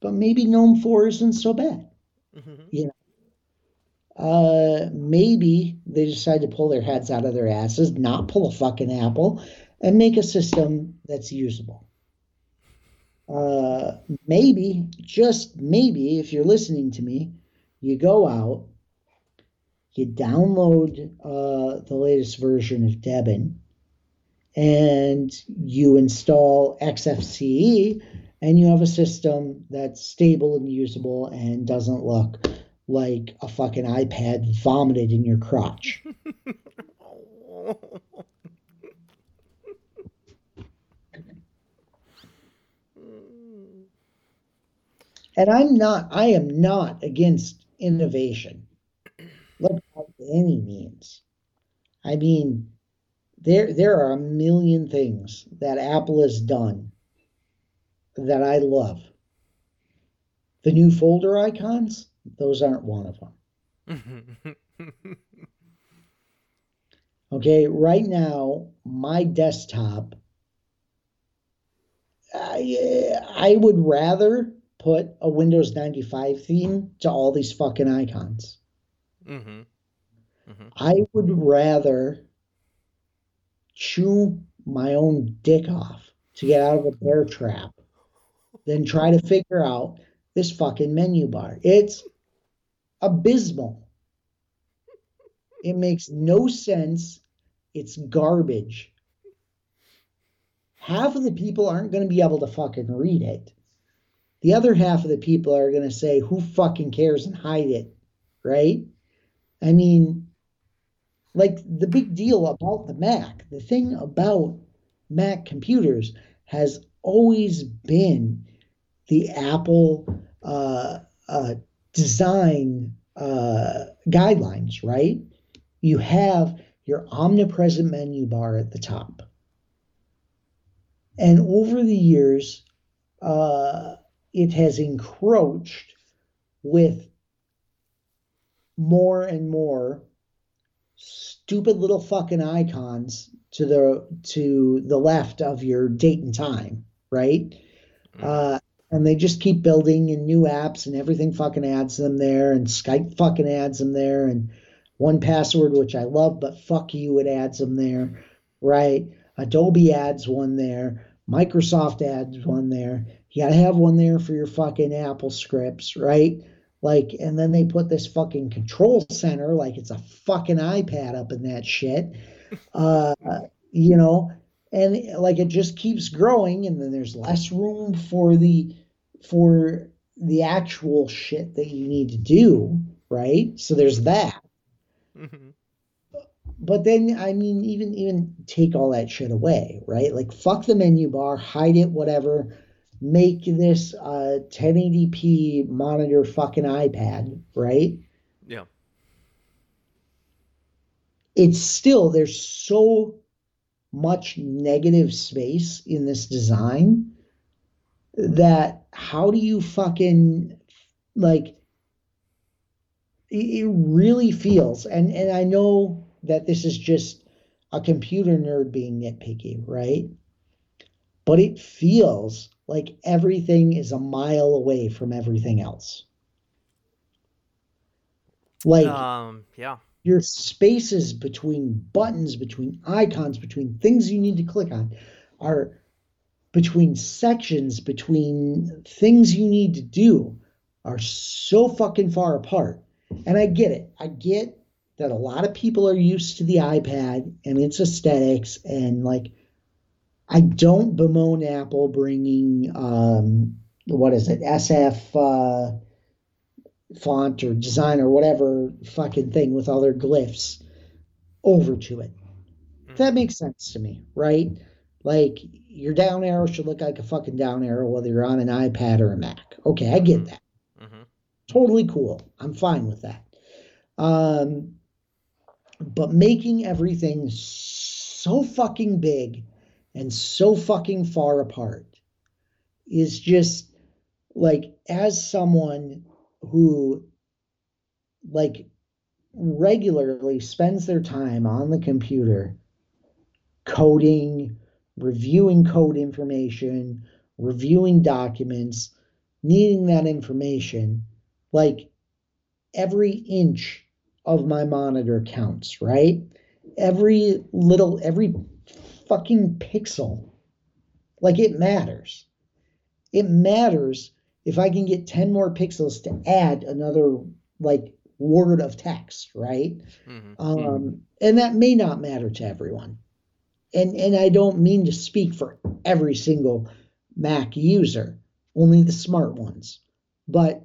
but maybe GNOME 4 isn't so bad. Mm-hmm. You know, uh, maybe they decide to pull their heads out of their asses, not pull a fucking apple, and make a system that's usable. Uh, maybe, just maybe, if you're listening to me, you go out, you download uh, the latest version of Debian, and you install XFCE, and you have a system that's stable and usable and doesn't look like a fucking iPad vomited in your crotch. and I'm not, I am not against innovation, Look, by any means. I mean, there there are a million things that Apple has done that I love. The new folder icons, those aren't one of them. okay, right now, my desktop, I, I would rather put a Windows 95 theme to all these fucking icons. Mm-hmm. Mm-hmm. I would rather chew my own dick off to get out of a bear trap than try to figure out this fucking menu bar. It's abysmal. It makes no sense. It's garbage. Half of the people aren't going to be able to fucking read it. The other half of the people are going to say, who fucking cares and hide it, right? I mean, like the big deal about the Mac, the thing about Mac computers has always been the Apple uh, uh, design uh, guidelines, right? You have your omnipresent menu bar at the top. And over the years, uh, it has encroached with more and more stupid little fucking icons to the to the left of your date and time, right? Mm. Uh, and they just keep building and new apps and everything fucking adds them there and Skype fucking adds them there and 1Password which I love but fuck you it adds them there, right? Adobe adds one there. Microsoft adds one there. You got to have one there for your fucking Apple scripts, right? Like, and then they put this fucking control center like it's a fucking iPad up in that shit. Uh, you know, and like it just keeps growing, and then there's less room for the for the actual shit that you need to do, right? So there's that. Mm-hmm. But then, I mean, even even take all that shit away, right? Like fuck the menu bar, hide it, whatever. Make this uh 1080p monitor fucking iPad, right? Yeah. It's still there's so much negative space in this design that how do you fucking like it really feels and and I know that this is just a computer nerd being nitpicky, right? But it feels like everything is a mile away from everything else. Like um yeah. Your spaces between buttons, between icons, between things you need to click on are between sections, between things you need to do are so fucking far apart. And I get it. I get that a lot of people are used to the iPad and its aesthetics and like I don't bemoan Apple bringing um, what is it SF uh, font or design or whatever fucking thing with all their glyphs over to it. Mm-hmm. That makes sense to me, right? Like your down arrow should look like a fucking down arrow whether you're on an iPad or a Mac. Okay, I get mm-hmm. that. Mm-hmm. Totally cool. I'm fine with that. Um, but making everything so fucking big and so fucking far apart is just like as someone who like regularly spends their time on the computer coding reviewing code information reviewing documents needing that information like every inch of my monitor counts, right? Every little, every fucking pixel, like it matters. It matters if I can get 10 more pixels to add another, like, word of text, right? Mm-hmm. Um, and that may not matter to everyone. And, and I don't mean to speak for every single Mac user, only the smart ones. But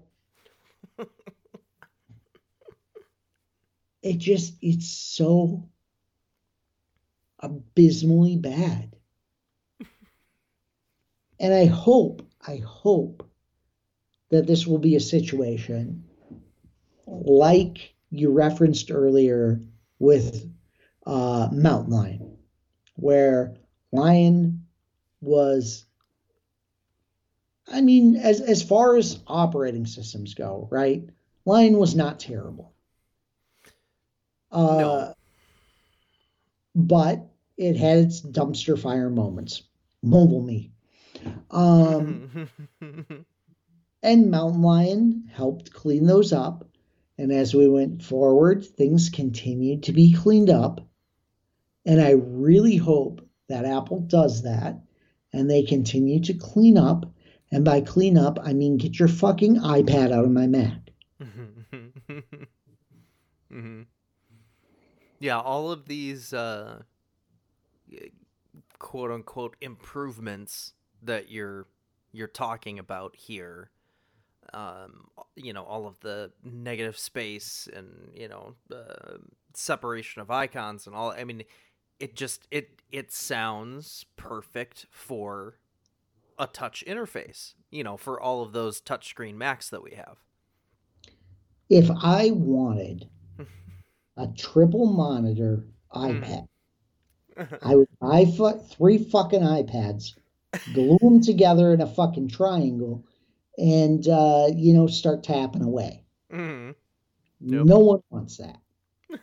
it just it's so abysmally bad. and I hope, I hope that this will be a situation like you referenced earlier with uh, Mountain Lion, where Lion was, I mean, as as far as operating systems go, right? Lion was not terrible. Uh, no. But it had its dumpster fire moments. MobileMe. Um, and Mountain Lion helped clean those up. And as we went forward, things continued to be cleaned up. And I really hope that Apple does that and they continue to clean up. And by clean up, I mean get your fucking iPad out of my Mac. mm-hmm. Yeah, all of these uh, quote unquote improvements that you're you're talking about here um, you know all of the negative space and you know uh, separation of icons and all i mean it just it it sounds perfect for a touch interface you know for all of those touchscreen macs that we have if i wanted a triple monitor hmm. iPad. I would buy fu- three fucking iPads, glue them together in a fucking triangle, and uh, you know start tapping away. Mm-hmm. Yep. No one wants that.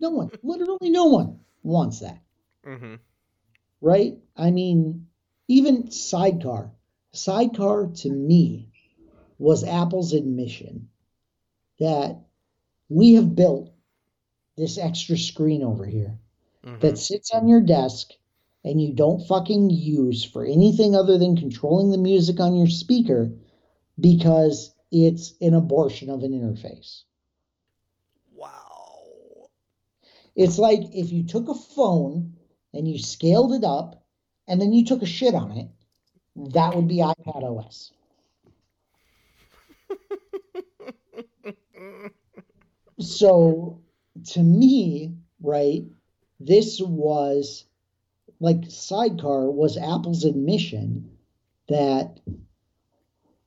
no one, literally no one wants that. Mm-hmm. Right? I mean, even Sidecar. Sidecar to me was Apple's admission that we have built this extra screen over here mm-hmm. that sits on your desk and you don't fucking use for anything other than controlling the music on your speaker because it's an abortion of an interface. Wow. It's like if you took a phone and you scaled it up and then you took a shit on it, that would be iPad OS. so to me, right, this was like Sidecar was Apple's admission that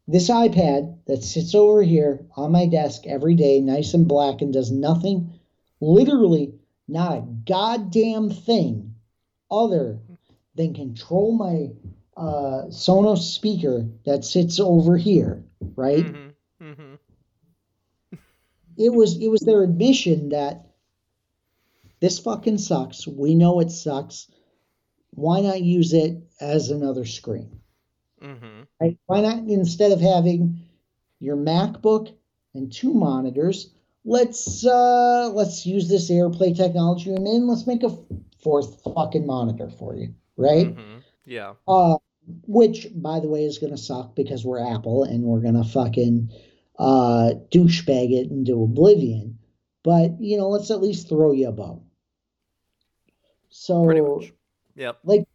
this iPad that sits over here on my desk every day, nice and black, and does nothing, literally not a goddamn thing other than control my uh, Sonos speaker that sits over here, right? Mm-hmm. Mm-hmm. It was it was their admission that this fucking sucks. We know it sucks. Why not use it as another screen? Mm-hmm. Right? Why not instead of having your MacBook and two monitors, let's uh, let's use this AirPlay technology and then let's make a fourth fucking monitor for you, right? Mm-hmm. Yeah. Uh, which, by the way, is gonna suck because we're Apple and we're gonna fucking uh, douchebag it into oblivion. But you know, let's at least throw you a bone. So, Pretty much. Yep. Like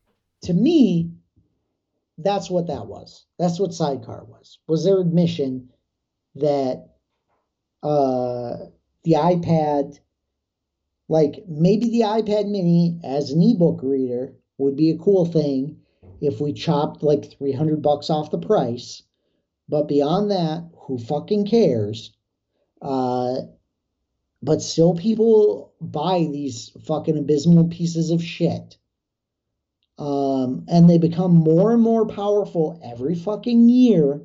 to me, that's what that was. That's what Sidecar was. Was their admission that uh, the iPad, like maybe the iPad Mini as an ebook reader would be a cool thing if we chopped like 300 bucks off the price. But beyond that, who fucking cares? Uh, but still, people buy these fucking abysmal pieces of shit. Um, and they become more and more powerful every fucking year.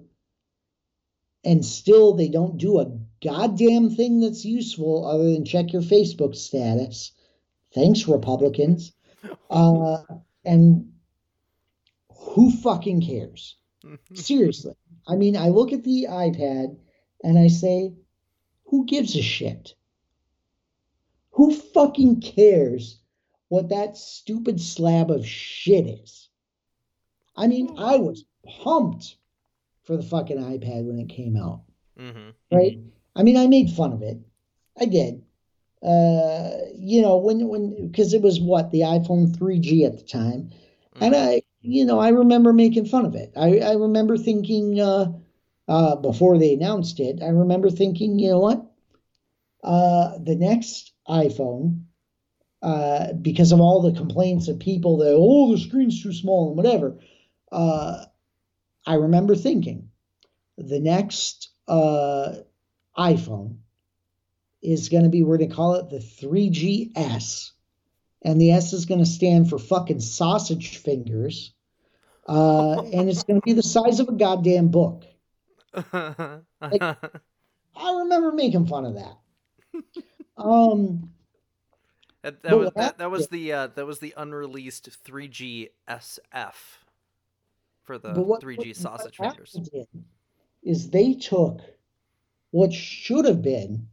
And still, they don't do a goddamn thing that's useful other than check your Facebook status. Thanks, Republicans. Uh, and who fucking cares? Seriously. I mean, I look at the iPad and I say, who gives a shit? Who fucking cares what that stupid slab of shit is. I mean, I was pumped for the fucking iPad when it came out. Mm-hmm. Right? I mean, I made fun of it. I did. Uh, you know, when when because it was what the iPhone 3G at the time, mm-hmm. and I, you know, I remember making fun of it. I I remember thinking uh, uh, before they announced it, I remember thinking, you know what, uh, the next iPhone uh, because of all the complaints of people that oh the screen's too small and whatever. Uh, I remember thinking the next uh, iPhone is going to be we're going to call it the 3GS, and the S is going to stand for fucking sausage fingers, uh, and it's going to be the size of a goddamn book. Like, I remember making fun of that. Um, that, that was that, that was the uh, that was the unreleased 3G SF for the what, 3G sausage fingers. Is they took what should have been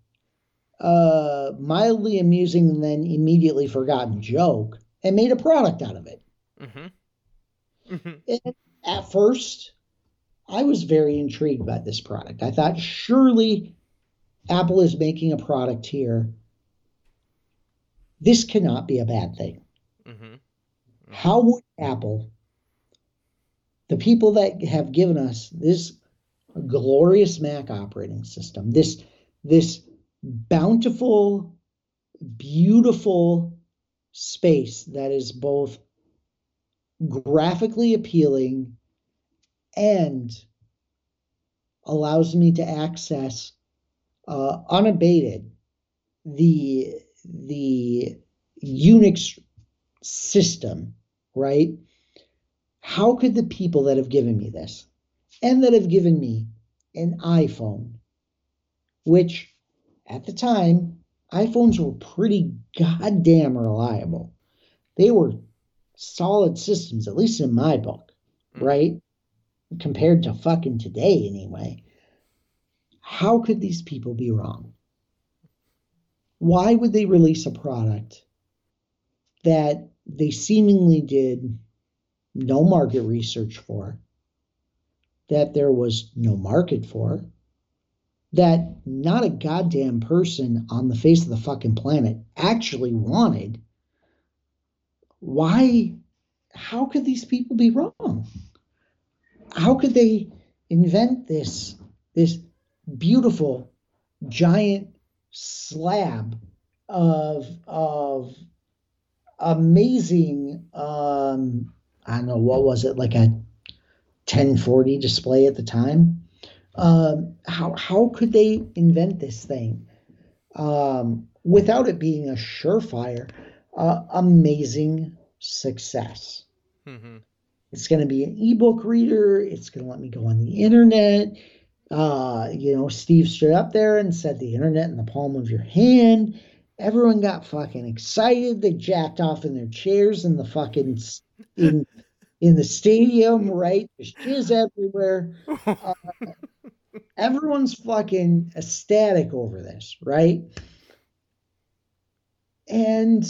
a mildly amusing and then immediately forgotten joke and made a product out of it. Mm-hmm. Mm-hmm. at first, I was very intrigued by this product. I thought surely Apple is making a product here this cannot be a bad thing. Mm-hmm. Mm-hmm. How would Apple, the people that have given us this glorious Mac operating system, this this bountiful, beautiful space that is both graphically appealing and allows me to access uh, unabated the the Unix system, right? How could the people that have given me this and that have given me an iPhone, which at the time, iPhones were pretty goddamn reliable. They were solid systems, at least in my book, mm. right? Compared to fucking today, anyway. How could these people be wrong? why would they release a product that they seemingly did no market research for, that there was no market for, that not a goddamn person on the face of the fucking planet actually wanted, why, how could these people be wrong? How could they invent this, this beautiful giant slab of, of amazing, um, I don't know, what was it, like a 1040 display at the time? Um, how how could they invent this thing um, without it being a surefire, uh, amazing success? Mm-hmm. It's going to be an ebook reader. It's going to let me go on the internet. Uh, you know, Steve stood up there and said the internet in the palm of your hand. Everyone got fucking excited. They jacked off in their chairs in the fucking in in the stadium, right? There's jizz everywhere. Uh, everyone's fucking ecstatic over this, right? And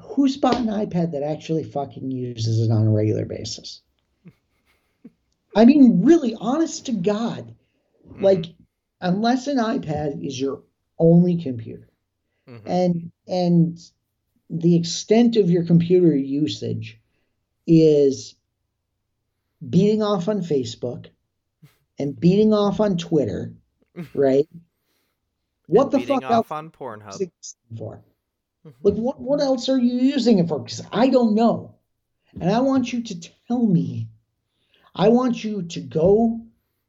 who's bought an iPad that actually fucking uses it on a regular basis? I mean, really, honest to God, mm-hmm. like, unless an iPad is your only computer, mm-hmm. and and the extent of your computer usage is beating off on Facebook and beating off on Twitter, right? What the fuck else on Pornhub for? Mm-hmm. Like what what else are you using it for? Because I don't know, and I want you to tell me. I want you to go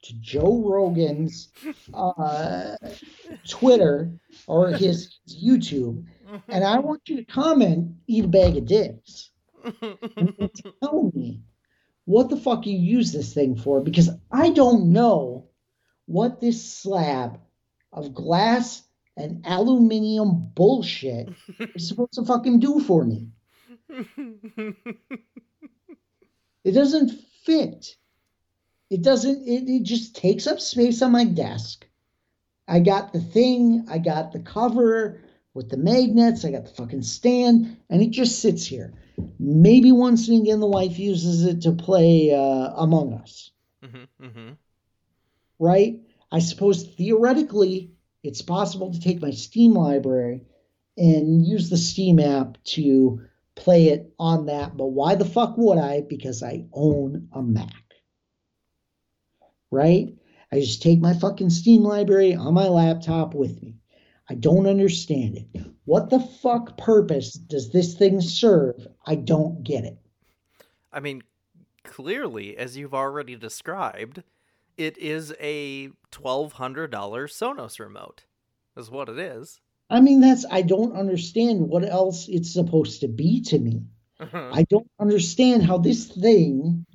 to Joe Rogan's uh, Twitter or his YouTube, and I want you to comment, "Eat a bag of dicks," tell me what the fuck you use this thing for because I don't know what this slab of glass and aluminium bullshit is supposed to fucking do for me. It doesn't fit. It doesn't, it, it just takes up space on my desk. I got the thing, I got the cover with the magnets, I got the fucking stand, and it just sits here. Maybe once and again the wife uses it to play uh, Among Us. Mm-hmm, mm-hmm. Right? I suppose theoretically it's possible to take my Steam library and use the Steam app to play it on that. But why the fuck would I? Because I own a Mac. Right? I just take my fucking Steam library on my laptop with me. I don't understand it. What the fuck purpose does this thing serve? I don't get it. I mean, clearly, as you've already described, it is a $1,200 Sonos remote, is what it is. I mean, that's, I don't understand what else it's supposed to be to me. Uh-huh. I don't understand how this thing,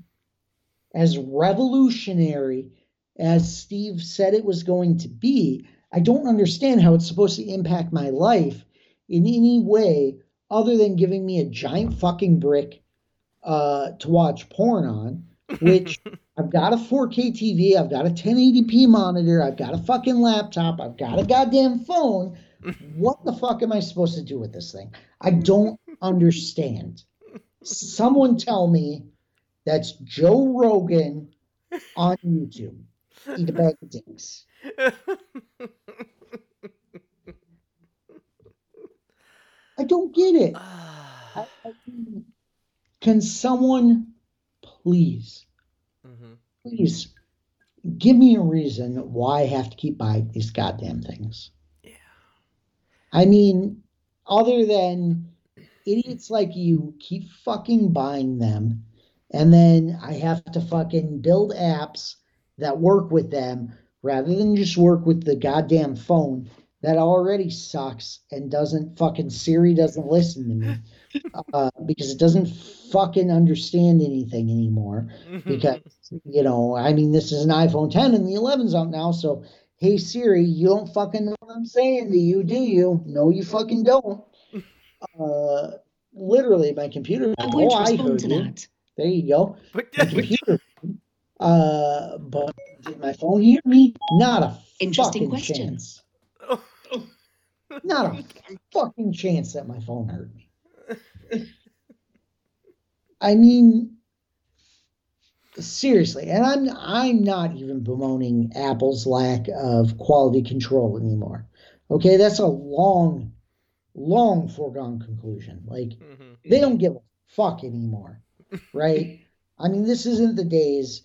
as revolutionary as Steve said it was going to be, I don't understand how it's supposed to impact my life in any way other than giving me a giant fucking brick uh, to watch porn on, which I've got a 4K TV, I've got a 1080p monitor, I've got a fucking laptop, I've got a goddamn phone. What the fuck am I supposed to do with this thing? I don't understand. Someone tell me that's Joe Rogan on YouTube. Eat a bag of dicks. I don't get it. I, I, can someone please, mm-hmm. please give me a reason why I have to keep buying these goddamn things? Yeah. I mean, other than idiots like you keep fucking buying them, and then I have to fucking build apps that work with them rather than just work with the goddamn phone that already sucks and doesn't fucking Siri doesn't listen to me uh, because it doesn't fucking understand anything anymore. Because you know, I mean, this is an iPhone 10 and the 11's out now, so hey Siri, you don't fucking know what I'm saying to you, do you? No, you fucking don't. Uh, literally, my computer. I'm going oh, to respond to you. that. There you go. My computer. uh, but did my phone hear me? Not a interesting question. Chance. Not a fucking chance that my phone hurt me. I mean, seriously, and I'm I'm not even bemoaning Apple's lack of quality control anymore. Okay, that's a long, long foregone conclusion. Like Mhm. they don't give a fuck anymore, right? I mean, this isn't the days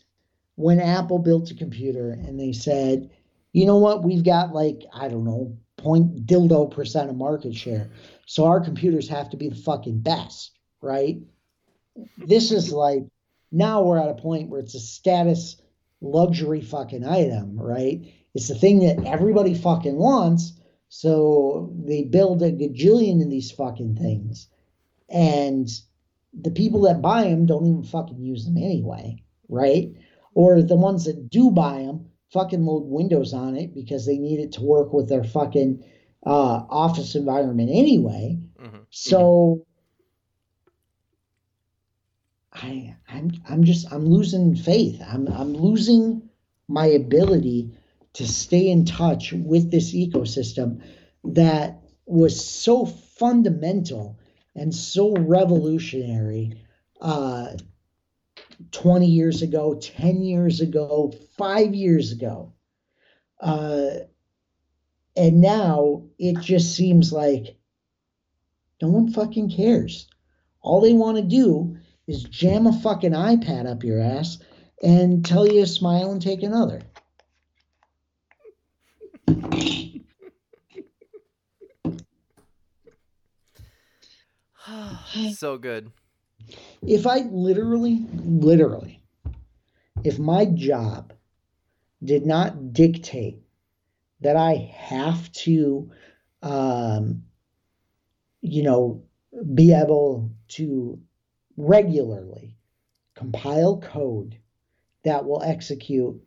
when Apple built a computer and they said, you know what, we've got like, I don't know, point dildo percent of market share. So our computers have to be the fucking best, right? This is like now we're at a point where it's a status luxury fucking item, right? It's the thing that everybody fucking wants. So they build a gajillion of these fucking things. And the people that buy them don't even fucking use them anyway, right? Or the ones that do buy them fucking load Windows on it because they need it to work with their fucking uh, office environment anyway. Mhm. So I I'm I'm just I'm losing faith. I'm I'm losing my ability to stay in touch with this ecosystem that was so fundamental and so revolutionary uh 20 years ago, 10 years ago, 5 years ago. Uh and now it just seems like no one fucking cares. All they want to do is jam a fucking iPad up your ass and tell you to smile and take another. so good. If I literally, literally, if my job did not dictate that I have to, um, you know, be able to regularly compile code that will execute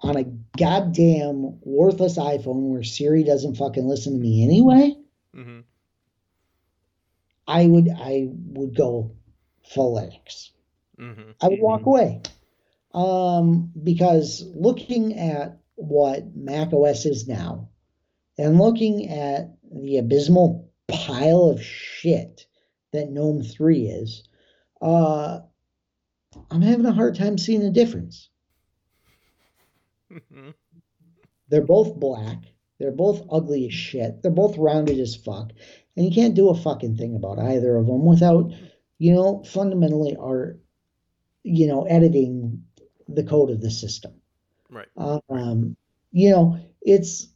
on a goddamn worthless iPhone where Siri doesn't fucking listen to me anyway, I would I would go full Linux. hmm I would walk away. Um, because looking at what Mac OS is now and looking at the abysmal pile of shit that GNOME 3 is, uh, I'm having a hard time seeing the difference. hmm They're both black. They're both ugly as shit. They're both rounded as fuck. And you can't do a fucking thing about either of them without, you know, fundamentally are, you know, editing the code of the system. Right. Um, you know, it's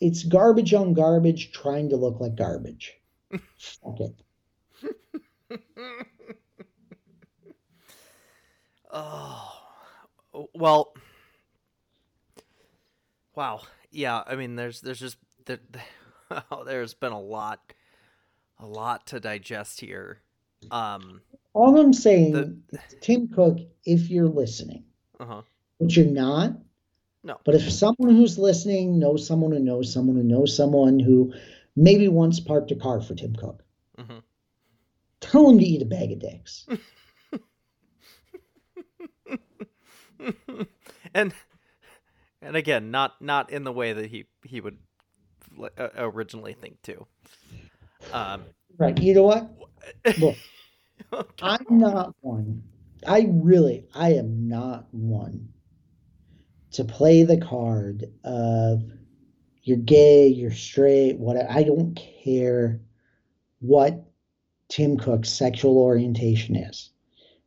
it's garbage on garbage trying to look like garbage. Fuck it. oh, well. Wow. Yeah. I mean, there's there's just there, there's been a lot, a lot to digest here. Um. All I'm saying, The- Tim Cook, if you're listening, Uh huh. but you're not. No. But if someone who's listening knows someone who knows someone who knows someone who maybe once parked a car for Tim Cook, mm-hmm. tell him to eat a bag of dicks. and and again, not not in the way that he he would originally think too. Um. Right. You know what? Look, okay. I'm not one. I really, I am not one to play the card of you're gay, you're straight, whatever. I don't care what Tim Cook's sexual orientation is.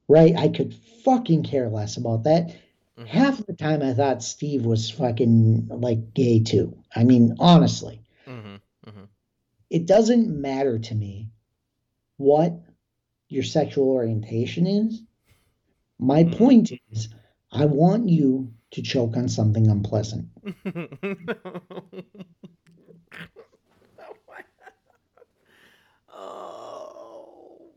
Right? I could fucking care less about that. Mhm. Half the time I thought Steve was fucking like gay too. I mean, honestly Mhm, mhm. it doesn't matter to me what your sexual orientation is. My Mhm. point is, I want you to choke on something unpleasant. oh.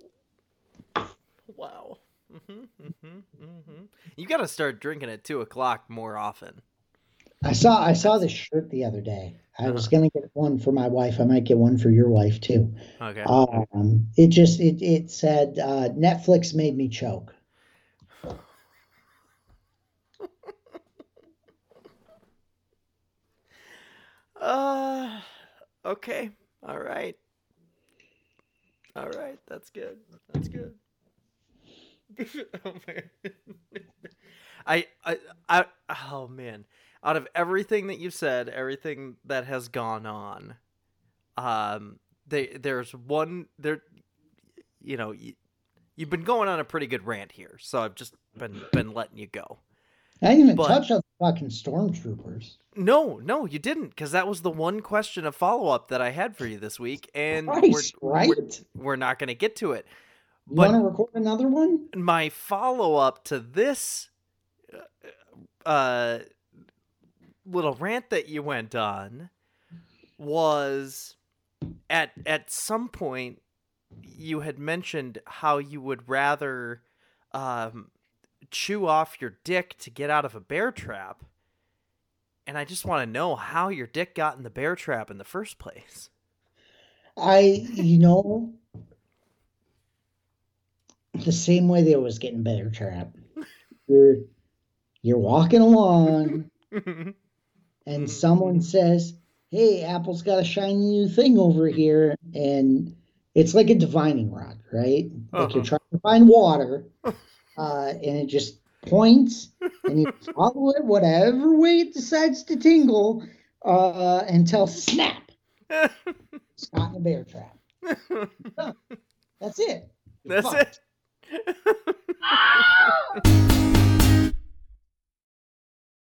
Wow. Hmm hmm hmm You got to start drinking at two o'clock more often. I saw I saw this shirt the other day. I was gonna get one for my wife. I might get one for your wife too. Okay. Um, it just it it said uh, Netflix made me choke. Uh, Okay. All right. All right. That's good. That's good. oh man. I, I I oh man. Out of everything that you've said, everything that has gone on, um, they there's one there. You know, you, you've been going on a pretty good rant here, so I've just been been letting you go. I didn't even But- touch on the fucking stormtroopers. No, no, you didn't, because that was the one question of follow up that I had for you this week, and Christ, we're, right? we're we're not going to get to it. You want to record another one? My follow up to this uh, uh, little rant that you went on was at at some point you had mentioned how you would rather um, chew off your dick to get out of a bear trap. And I just want to know how your dick got in the bear trap in the first place. I, you know, the same way they always get in better trap. You're you're walking along and someone says, "Hey, Apple's got a shiny new thing over here," and it's like a divining rod, right? Like you're Uh-huh. trying to find water, uh, and it just points, and you follow it whatever way it decides to tingle uh, until snap, it's not in a bear trap. That's it. You're That's fucked. it. ah!